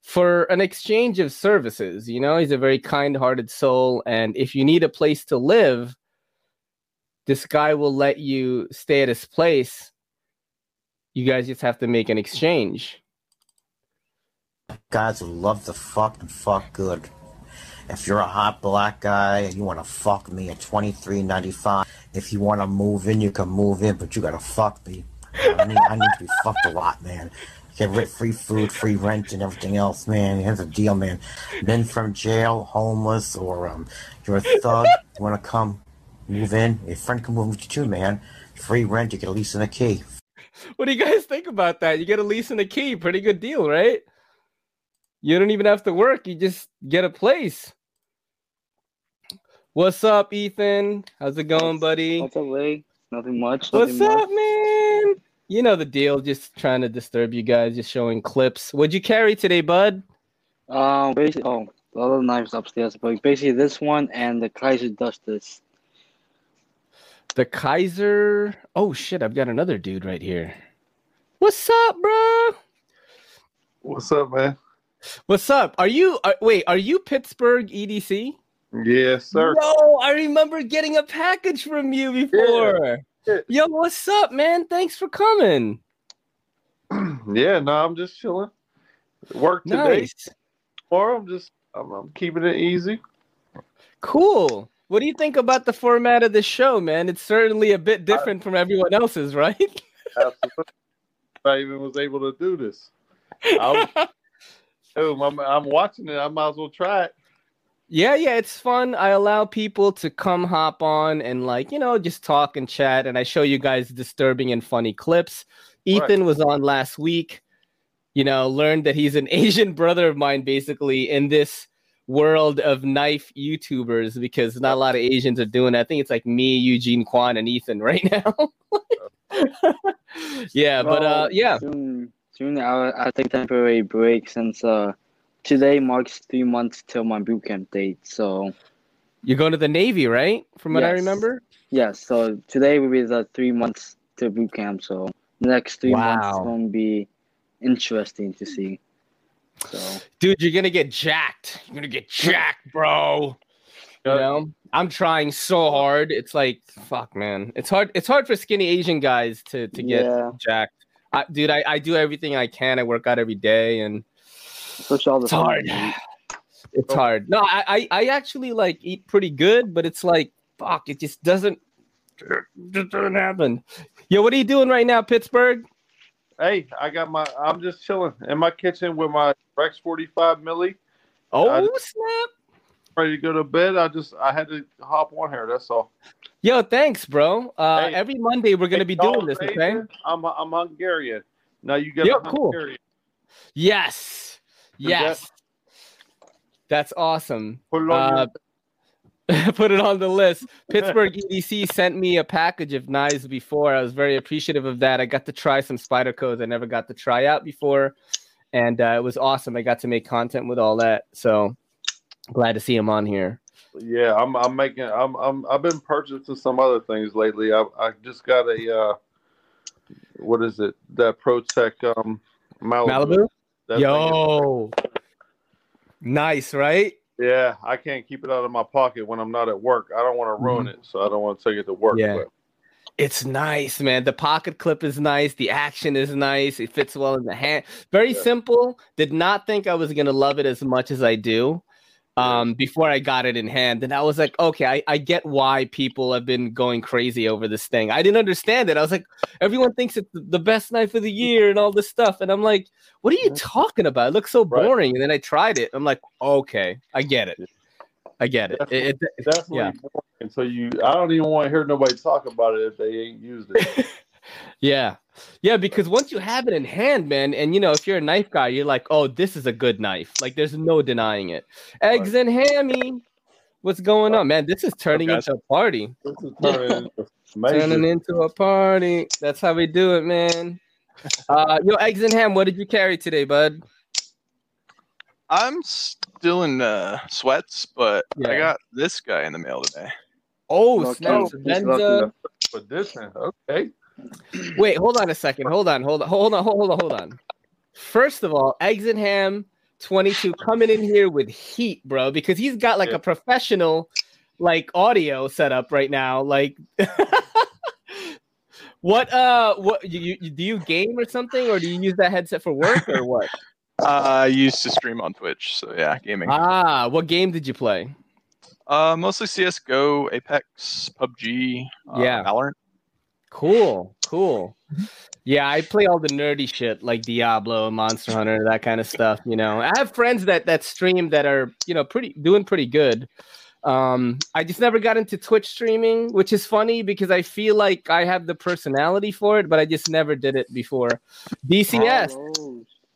for an exchange of services. You know, he's a very kind-hearted soul, and if you need a place to live, this guy will let you stay at his place. You guys just have to make an exchange. guys love the fuck and fuck good. If you're a hot black guy and you want to fuck me at twenty three ninety five, if you want to move in, you can move in, but you gotta fuck me. I need, I need to be fucked a lot, man. Get free food, free rent, and everything else, man. Here's the deal, man. Men from jail, homeless, or um, you're a thug, you want to come move in? A friend can move with you too, man. Free rent, you get a lease and a key. What do you guys think about that? You get a lease and a key, pretty good deal, right? You don't even have to work, you just get a place. What's up, Ethan? How's it going, buddy? What's up, Lee? Nothing much. What's nothing up, man? You know the deal, just trying to disturb you guys, just showing clips. What'd you carry today, bud? Um, basically, oh, the other knives upstairs, but basically this one and the Kizer Dusters. The Kizer. Oh shit, I've got another dude right here. What's up, bro? What's up, man? What's up? Are you uh, wait, are you Pittsburgh EDC? Yes, sir. Yo, I remember getting a package from you before. Yo, what's up, man? Thanks for coming. Yeah, no, I'm just chilling. Work today. Nice. Tomorrow, I'm just, I'm, I'm keeping it easy. Cool. What do you think about the format of the show, man? It's certainly a bit different from everyone else's, right? Absolutely. If I even was able to do this. I oh, I'm, I'm watching it. I might as well try it. Yeah, yeah, it's fun. I allow people to come hop on and like, you know, just talk and chat and I show you guys disturbing and funny clips. Ethan was on last week. You know, learned that he's an Asian brother of mine basically in this world of knife YouTubers because not a lot of Asians are doing it. I think it's like me, Eugene Kwan and Ethan right now. yeah, but uh yeah. Soon, soon I'll, I'll take temporary break since uh today marks three months till my boot camp date. So You're going to the Navy, right? From what I remember? yes, so today will be the three months to boot camp. So next three months is going to be interesting to see. So Dude, you're gonna get jacked. You're gonna get jacked, bro. You know, I'm trying so hard. It's like, fuck, man. It's hard. It's hard for skinny Asian guys to to get Yeah. jacked. I, dude, I, I do everything I can. I work out every day, and especially all the it's hard. It's hard. No, I, I I actually like eat pretty good, but it's like fuck, it just doesn't just doesn't happen. Yo, what are you doing right now, Pittsburgh? Hey, I got my. I'm just chilling in my kitchen with my Rex 45 milli. Oh I just- snap! Ready to go to bed. I just I had to hop on here. That's all. Yo, thanks, bro. Uh, Hey. every Monday we're gonna be doing this, okay? I'm I'm Hungarian. Now you got Yo, a cool. Hungarian. Yes, that's awesome. Put it on Uh, put it on the list. Pittsburgh EDC sent me a package of knives before. I was very appreciative of that. I got to try some Spydercos I never got to try out before, and uh, it was awesome. I got to make content with all that. So glad to see him on here. Yeah, I'm I'm making I'm I'm I've been purchasing some other things lately. I I just got a uh what is it? That ProTech um Malibu. Malibu? That is- Yo, nice, right? yeah, I can't keep it out of my pocket when I'm not at work. I don't want to ruin Mhm. it, so I don't want to take it to work. Yeah. But It's nice, man. The pocket clip is nice. The action is nice. It fits well in the hand. Very simple. Did not think I was gonna love it as much as I do. Um, before I got it in hand, and I was like, okay, I, I get why people have been going crazy over this thing. I didn't understand it. I was like, everyone thinks it's the- best knife of the year and all this stuff, and I'm like, what are you talking about? It looks so boring. And then I tried it. I'm like, okay, I get it. I get it. It- it- it- definitely yeah. boring. And so you, I don't even want to hear nobody talk about it if they ain't used it. Yeah. Yeah, because once you have it in hand, man, and you know, if you're a knife guy, you're like, oh, this is a good knife. Like, there's no denying it. Eggs and hammy. What's going on, man? This is turning guys? into a party. This is turning into. Turning into a party. That's how we do it, man. Uh, yo, eggs and ham. What did you carry today, bud? I'm still in uh, sweats, but I got this guy in the mail today. Oh, Lucky. snap! He's. But this one, okay. Wait, hold on a second. Hold on, hold on, hold on, hold on, hold on. First of all, eggs and ham 22 coming in here with heat, bro, because he's got like a professional like audio setup right now. Like what uh what you, you do you game or something or do you use that headset for work or what? Uh, I used to stream on Twitch, so yeah, gaming. ah, what game did you play? Uh, mostly CS:GO, Apex, PUBG, uh, Yeah. Valorant. Cool, cool. Yeah, I play all the nerdy shit like Diablo, Monster Hunter, that kind of stuff. You know, I have friends that that stream that are you know pretty doing pretty good. Um, I just never got into Twitch streaming, which is funny because I feel like I have the personality for it, but I just never did it before. DCS.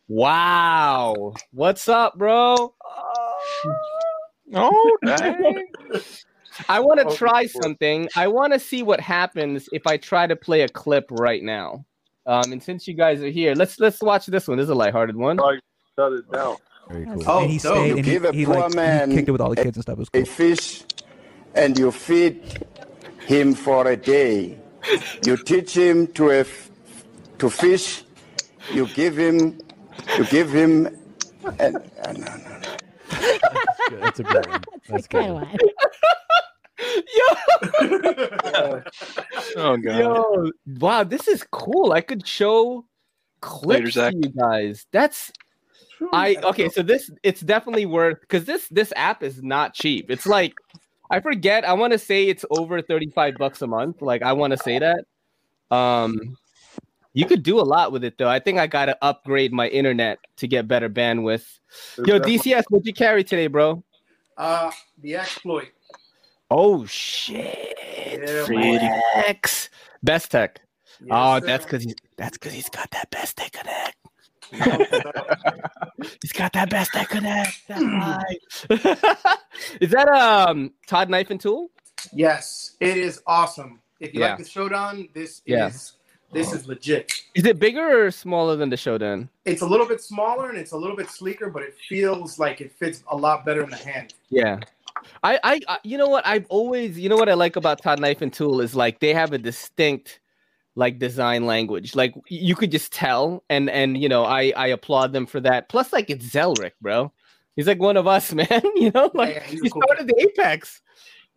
Wow, what's up, bro? Oh, dang. I want to Oh, try something. I want to see what happens if I try to play a clip right now. Um, and since you guys are here, let's let's watch this one. This is a lighthearted one. Shut it down. Very cool. and he stayed you and he, give a he, poor like, man he kicked it with all the kids and stuff. It was cool. a fish and you feed him for a day. You teach him to a f- to fish. You give him you give him and, and no, no, no. That's a good one. That's good. Oh god. Yo, wow, this is cool. I could show Later, clips Zach. to you guys. That's I okay. So this it's definitely worth because this this app is not cheap. It's like I forget. I want to say it's over thirty five bucks a month. Like I want to say that. Um, you could do a lot with it though. I think I got to upgrade my internet to get better bandwidth. Yo, DCS, what you carry today, bro? Uh, the exploit. Oh shit! Yeah, Bestech. oh, sir. that's because he's that's because he's got that Bestech Connect. he's got that Bestech Connect. Is that um Todd Knife and Tool? Yes, it is awesome. If you Yeah. like the Shodan, this Yeah. is this is legit. Is it bigger or smaller than the Shodan? It's a little bit smaller and it's a little bit sleeker, but it feels like it fits a lot better in the hand. Yeah. I, I, I, you know what? I've always, you know what I like about Todd Knife and Tool is like they have a distinct, like design language. Like you could just tell, and and you know, I I applaud them for that. Plus, like it's Zelric, bro. He's like one of us, man. You know, like yeah, a he cool started the Apex.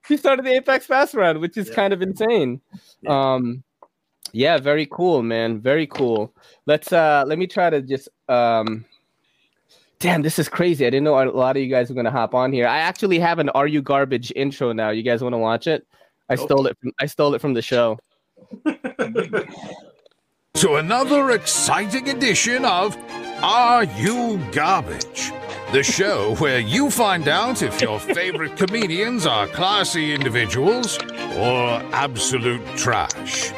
He started the Apex Fast Round, which is kind of insane. Um, yeah, very cool, man. Very cool. Let's uh, let me try to just um. Damn, this is crazy. I didn't know a lot of you guys were gonna hop on here. I actually have an "Are You Garbage" intro now. You guys want to watch it? I stole it from I stole it from the show. to another exciting edition of Are You Garbage? The show where you find out if your favorite comedians are classy individuals or absolute trash.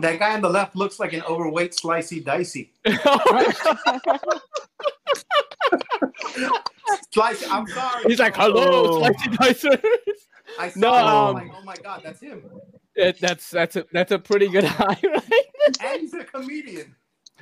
That guy on the left looks like an overweight slicey dicey. Slicey, I'm sorry. He's like, hello, slicey dicer. I saw No, him, um, like, oh my god, that's him. It, that's that's a that's a pretty good eye, right? And he's a comedian.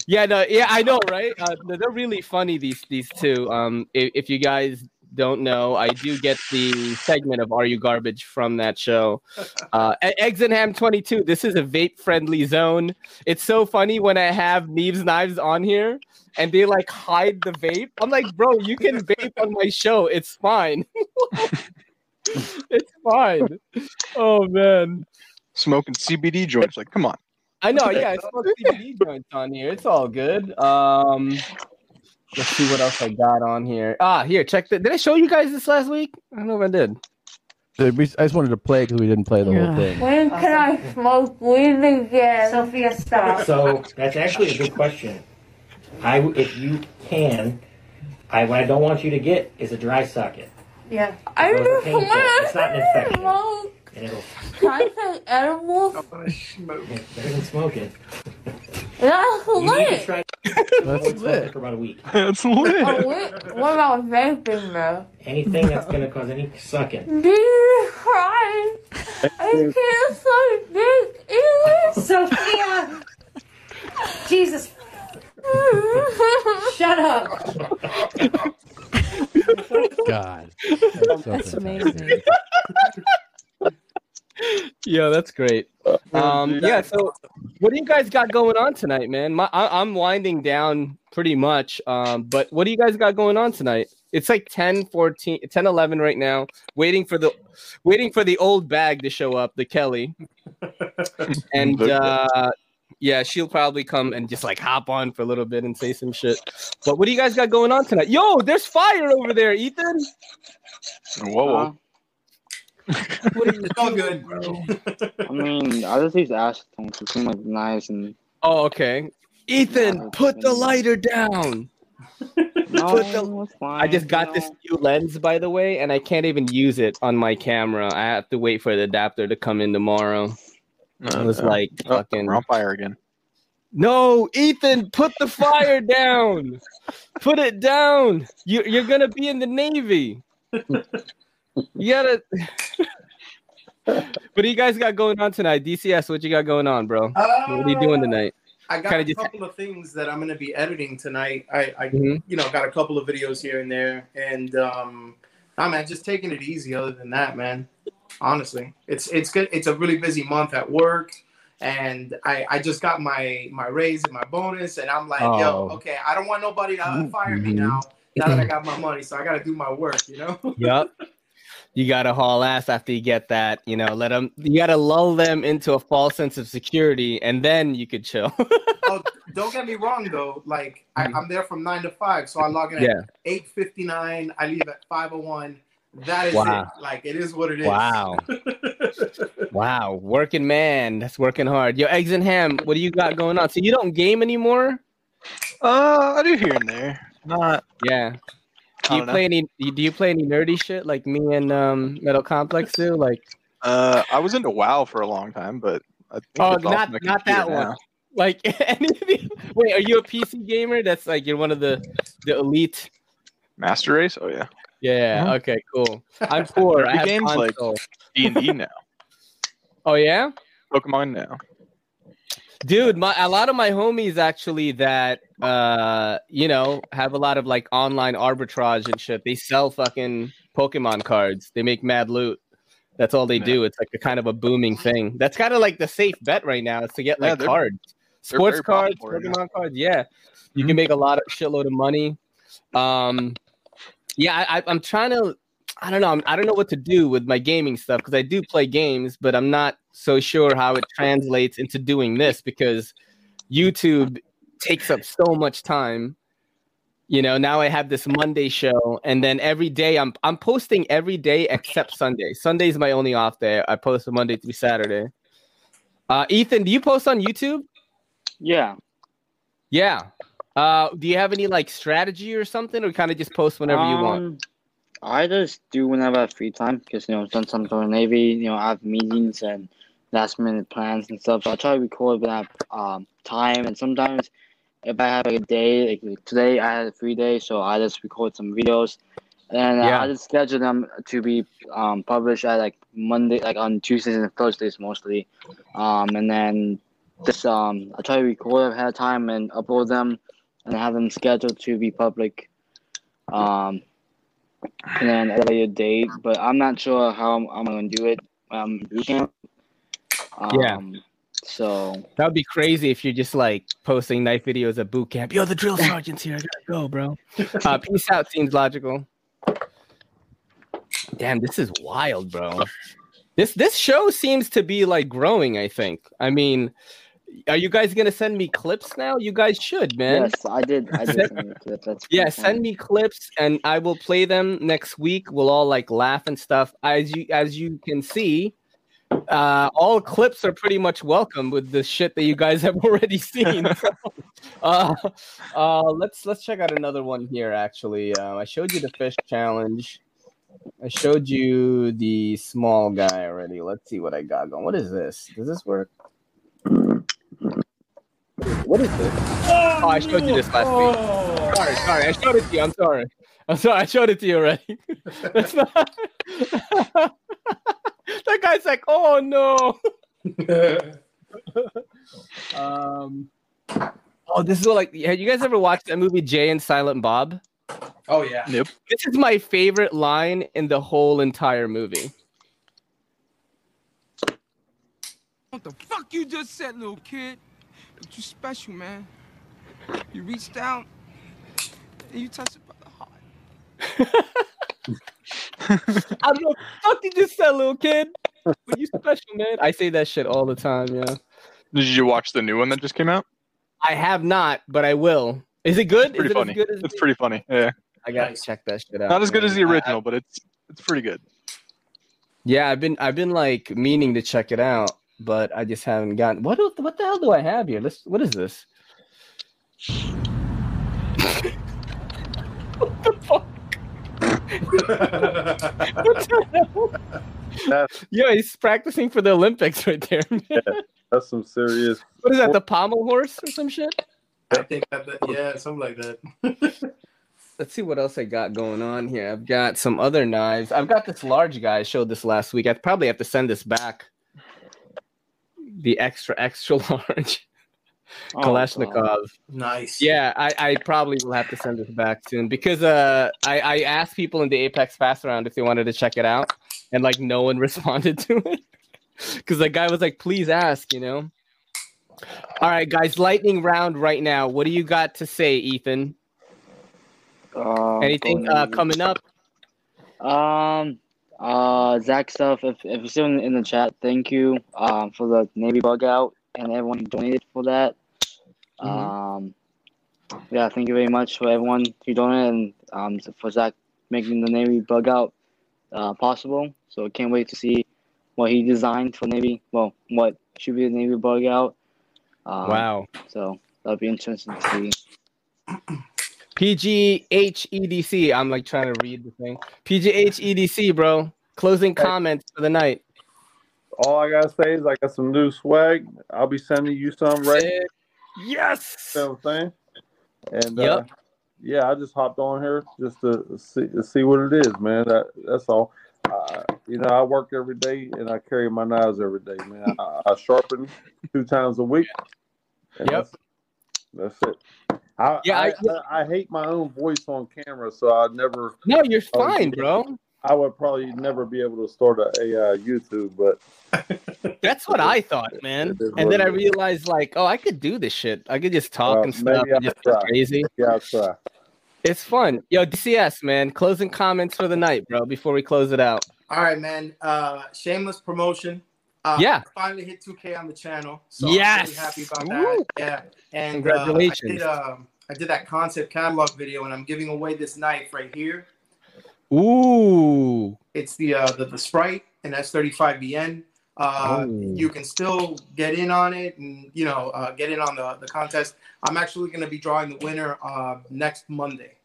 Yeah, no, yeah, I know, right? Uh, they're they're really funny these these two. Um, if, if you guys don't know, I do get the segment of "Are You Garbage" from that show. Uh, Eggs and Ham Twenty Two. This is a vape friendly zone. It's so funny when I have Neves Knives on here and they like hide the vape. I'm like, bro, you can vape on my show. It's fine. it's fine. Oh man. Smoking CBD joints. Like, come on. I know, yeah, I smoke CBD joints on here. It's all good. Um, let's see what else I got on here. Ah, here, check the. Did I show you guys this last week? I don't know if I did. Did we- I just wanted to play because we didn't play the whole thing. When can I smoke weed again? Sophia, stop. So that's actually a good question. I, if you can, I what I don't want you to get is a dry socket. yeah. I Those are just painful. It's not an want to infection. smoke. And it'll Can I take edibles? better than smoking. That's You need to lit. try That's avoid smoking for about a week. That's Oh, wait. What about vaping though? Anything that's gonna cause any sucking. Jesus Christ! I can't suck dick either. Sophia! Jesus. Shut up. God. That's amazing. Yeah, that's great. Um, yeah. So, what do you guys got going on tonight, man? My, I, I'm winding down pretty much. Um, but what do you guys got going on tonight? It's like 10, 14, 10, 11 right now. Waiting for the, waiting for the old bag to show up, the Kelly. and uh, yeah, she'll probably come and just like hop on for a little bit and say some shit. But what do you guys got going on tonight? Yo, there's fire over there, Ethan. Whoa, whoa. It's all good, bro. I mean, I just use acetone to seem like nice and Oh, okay. Ethan, put the lighter down. no, Put the- fine. I just got this new lens, by the way, and I can't even use it on my camera. I have to wait for the adapter to come in tomorrow. I was like, Oh, fucking. we're on fire again. No, Ethan, put the fire down. Put it down. You, you're gonna be in the Navy. You gotta. what do you guys got going on tonight? DCS, what you got going on, bro? what are you doing tonight? I got Kinda a just- couple of things that I'm going to be editing tonight. I, I Mhm. you know, got a couple of videos here and there, and um, I mean, just taking it easy. Other than that, man, honestly, it's it's good. It's a really busy month at work, and I I just got my my raise and my bonus, and I'm like, yo, Oh. okay, I don't want nobody to fire me now. Now that I got my money, so I got to do my work, you know. Yep. You gotta haul ass after you get that. You know, let them. You gotta lull them into a false sense of security, and then you could chill. oh, don't get me wrong though. Like I, I'm there from nine to five, so I log in at Yeah. eight fifty nine. I leave at five oh one. That is Wow. it. Like it is what it is. Wow. wow, working man. That's working hard. Yo, eggs and ham. What do you got going on? So you don't game anymore? Uh, I do here and there. Not. Yeah. Do you don't know. play any? Do you play any nerdy shit like me and um, Metal Complex do? Like, Uh, I was into WoW for a long time, but I think oh, not not that computer one. Like, any of the, wait, are you a PC gamer? That's like you're one of the the elite. Master Race. Oh yeah. Yeah. Mhm. Okay. Cool. I'm poor. I have games like. D and D now. Oh yeah. Pokemon now. Dude my a lot of my homies actually that uh you know have a lot of like online arbitrage and shit they sell fucking pokemon cards. They make mad loot. That's all they do. It's like a kind of a booming thing. That's kind of like the safe bet right now is to get Yeah, like they're- cards. they're sports cards popular right now. pokemon cards yeah. You can make a lot of shitload of money. Um yeah I, i'm trying to I don't know. I'm, I don't know what to do with my gaming stuff because I do play games, but I'm not so sure how it translates into doing this because YouTube takes up so much time. You know, now I have this Monday show, and then every day I'm I'm posting every day except Sunday. Sunday is my only off day. I post Monday through Saturday. Uh, Ethan, do you post on YouTube? Yeah. Yeah. Uh, do you have any like strategy or something, or kind of just post whenever you want? Um, I just do whenever I have free time because you know since I'm going Navy, you know I have meetings and last minute plans and stuff. So I try to record when I have um, time, and sometimes if I have like a day, like today I had a free day, so I just record some videos, and uh, Yeah. I just schedule them to be um, published at like Monday, like on Tuesdays and Thursdays mostly, um, and then just um I try to record ahead of time and upload them, and have them scheduled to be public. Um, and then at a later date, but I'm not sure how I'm, I'm going to do it. Um, boot camp. Um, Yeah. So That would be crazy if you're just like posting knife videos at boot camp. Yo, the drill sergeant's here. I gotta go, bro. Uh, peace out seems logical. Damn, this is wild, bro. This this show seems to be like growing. I think. I mean, are you guys gonna send me clips now? You guys should, man. yes, I did. I did. Send- send you a. That's yeah, send funny. me clips and I will play them next week. We'll all like laugh and stuff. As you as you can see, uh, all clips are pretty much welcome with the shit that you guys have already seen. So, uh, uh, let's let's check out another one here. Actually, uh, I showed you the fish challenge. I showed you the small guy already. Let's see what I got going. What is this? Does this work? What is this? Oh, I showed you this last week. Sorry, sorry. I showed it to you. I'm sorry. I'm sorry. I showed it to you already. That's not. that guy's like, oh no. um. Oh, this is what, like. Have you guys ever watched that movie Jay and Silent Bob? Oh yeah. Nope. This is my favorite line in the whole entire movie. What the fuck you just said, little kid? But you special, man. You reached out and you touched it by the heart. I'm like, fuck you just said, little kid. But you special, man. I say that shit all the time, yeah. Did you watch the new one that just came out? I have not, but I will. Is it good? Pretty Is it funny. as good It's pretty funny. Yeah. I gotta check that shit out. Not as good man. as the I- I- original, but it's it's pretty good. Yeah, I've been I've been like meaning to check it out, but I just haven't gotten. What do- what the hell do I have here? Let's. What is this? what the hell? Yeah, he's practicing for the Olympics right there. man. That's some serious. What is that? The pommel horse or some shit? I think that, that yeah, something like that. Let's see what else I got going on here. I've got some other knives. I've got this large guy. I showed this last week. I probably have to send this back. The extra extra large Oh, Kalashnikov. Nice. Yeah, I, I probably will have to send this back soon because uh I, I asked people in the Apex pass round if they wanted to check it out and like no one responded to it. Because the guy was like, please ask, you know. All right, guys, lightning round right now. What do you got to say, Ethan? Um, Anything uh, coming up? Um, uh, Zach stuff. If if you're still in, in the chat, thank you um for the Navy bug out and everyone who donated for that. Mhm. Um, yeah, thank you very much for everyone who donated and um for Zach making the Navy bug out uh possible. So I can't wait to see what he designed for Navy. Well, what should be the Navy bug out. Um, Wow. So that'll be interesting to see. PGHEDC. I'm like trying to read the thing. PGHEDC, E bro. Closing comments for the night. All I gotta say is I got some new swag. I'll be sending you some right. Yes. You know what I'm saying? And uh, yeah, I just hopped on here just to see to see what it is, man. That that's all. Uh, you know, I work every day and I carry my knives every day, man. I, I sharpen two times a week. and Yep. That's, that's it. I, Yeah, I, I- I, I hate my own voice on camera, so I'd never. No, you're I fine, bro. I would probably never be able to start a, a uh, YouTube, but That's what I thought, man. And then I realized, like, oh, I could do this shit. I could just talk Uh, and stuff maybe and I'll just try. crazy. Yeah, I'll try. It's fun. Yo, DCS, man. Closing comments for the night, bro, before we close it out. All right, man. Uh, shameless promotion. Uh, Yeah. I finally hit 2K on the channel. So Yes. I'm really happy about that. Woo. Yeah. And Congratulations. Uh, I did, um, I did that concept catalog video, and I'm giving away this knife right here. Ooh. It's the uh, the, the Sprite and S35VN. Uh, Oh. You can still get in on it, and you know, uh, get in on the the contest. I'm actually going to be drawing the winner uh, next Monday.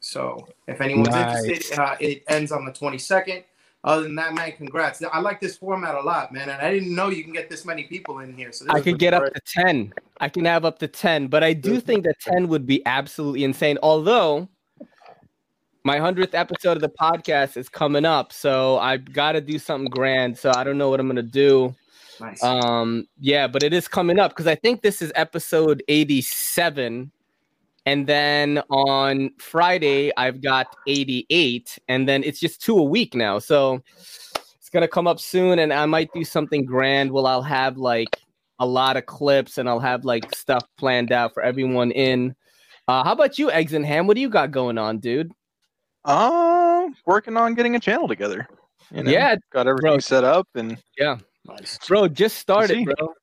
So if anyone's Nice. interested, uh, it ends on the 22nd. Other than that, man, congrats. I like this format a lot, man, and I didn't know you can get this many people in here. So this I could get up to 10. I can have up to 10, but I do think that 10 would be absolutely insane. Although my 100th episode of the podcast is coming up, so I've got to do something grand. So I don't know what I'm going to do. Nice. Um yeah, but it is coming up cuz I think this is episode 87 and then on Friday I've got 88 and then it's just two a week now. So it's going to come up soon and I might do something grand Well, I'll have like a lot of clips and I'll have like stuff planned out for everyone in. Uh how about you Eggs and Ham? What do you got going on, dude? Uh, working on getting a channel together. You know, Yeah, got everything set up and Yeah. Bro, just start it, bro.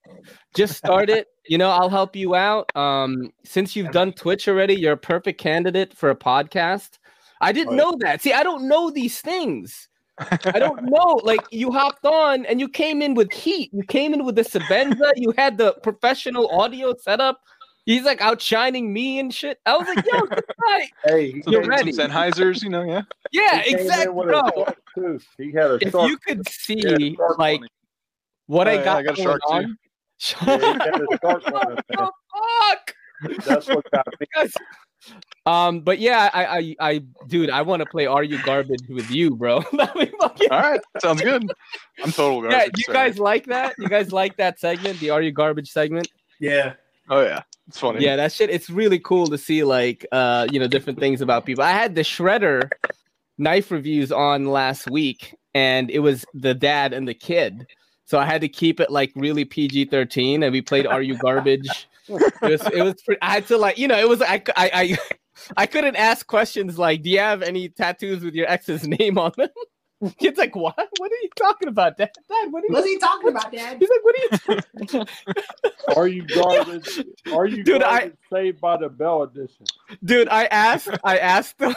Just start it. You know, I'll help you out. Um, since you've done Twitch already, you're a perfect candidate for a podcast. I didn't know that. See, I don't know these things. I don't know. Like you hopped on and you came in with heat. You came in with the Sebenza. You had the professional audio setup. He's like outshining me and shit. I was like, yo, this guy. Hey, You're some ready. Sennheisers, you know, yeah. Yeah, He exactly, with a bro. He had a If shark you could see like on it. what Oh, I yeah, got, I got a going shark too. on. Yeah, he a shark on. Fuck. That's what got me. Um, but yeah, I, I, I, dude, I want to play Are You Garbage with you, bro. That'd be fucking- All right, sounds good. I'm total garbage. Yeah, you so- guys like that? You guys like that segment, the Are You Garbage segment? Yeah. Oh yeah, it's funny. Yeah, that shit. It's really cool to see like, uh, you know, different things about people. I had the Shredder knife reviews on last week, and it was the dad and the kid. So I had to keep it like really PG thirteen, and we played Are You Garbage. It was, it was. Pretty, I had to like, you know, it was. I, I, I, I couldn't ask questions like, "Do you have any tattoos with your ex's name on them?" Kid's like, "What? What are you talking about, Dad? Dad, what are you?" What's he talking about, Dad? He's like, "What are you?" Talking Are you garbage? Are you Dude, I- garbage saved by the Bell edition? dude i asked i asked them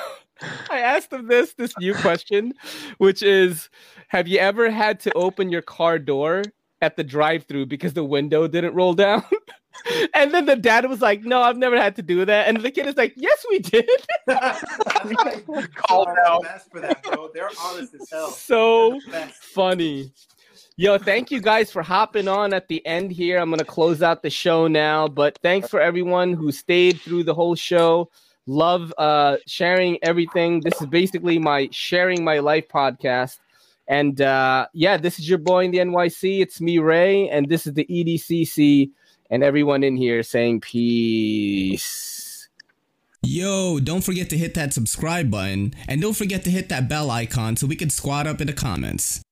i asked them this this new question which is have you ever had to open your car door at the drive-through because the window didn't roll down and then the dad was like no i've never had to do that and the kid is like yes we did Call out. Best for that, bro. They're honest as hell. so funny Yo, thank you guys for hopping on at the end here. I'm going to close out the show now, but thanks for everyone who stayed through the whole show. Love uh, sharing everything. This is basically my sharing my life podcast. And uh, yeah, this is your boy in the NYC. It's me, Ray, and this is the EDCC, and everyone in here saying peace. Yo, don't forget to hit that subscribe button and don't forget to hit that bell icon so we can squad up in the comments.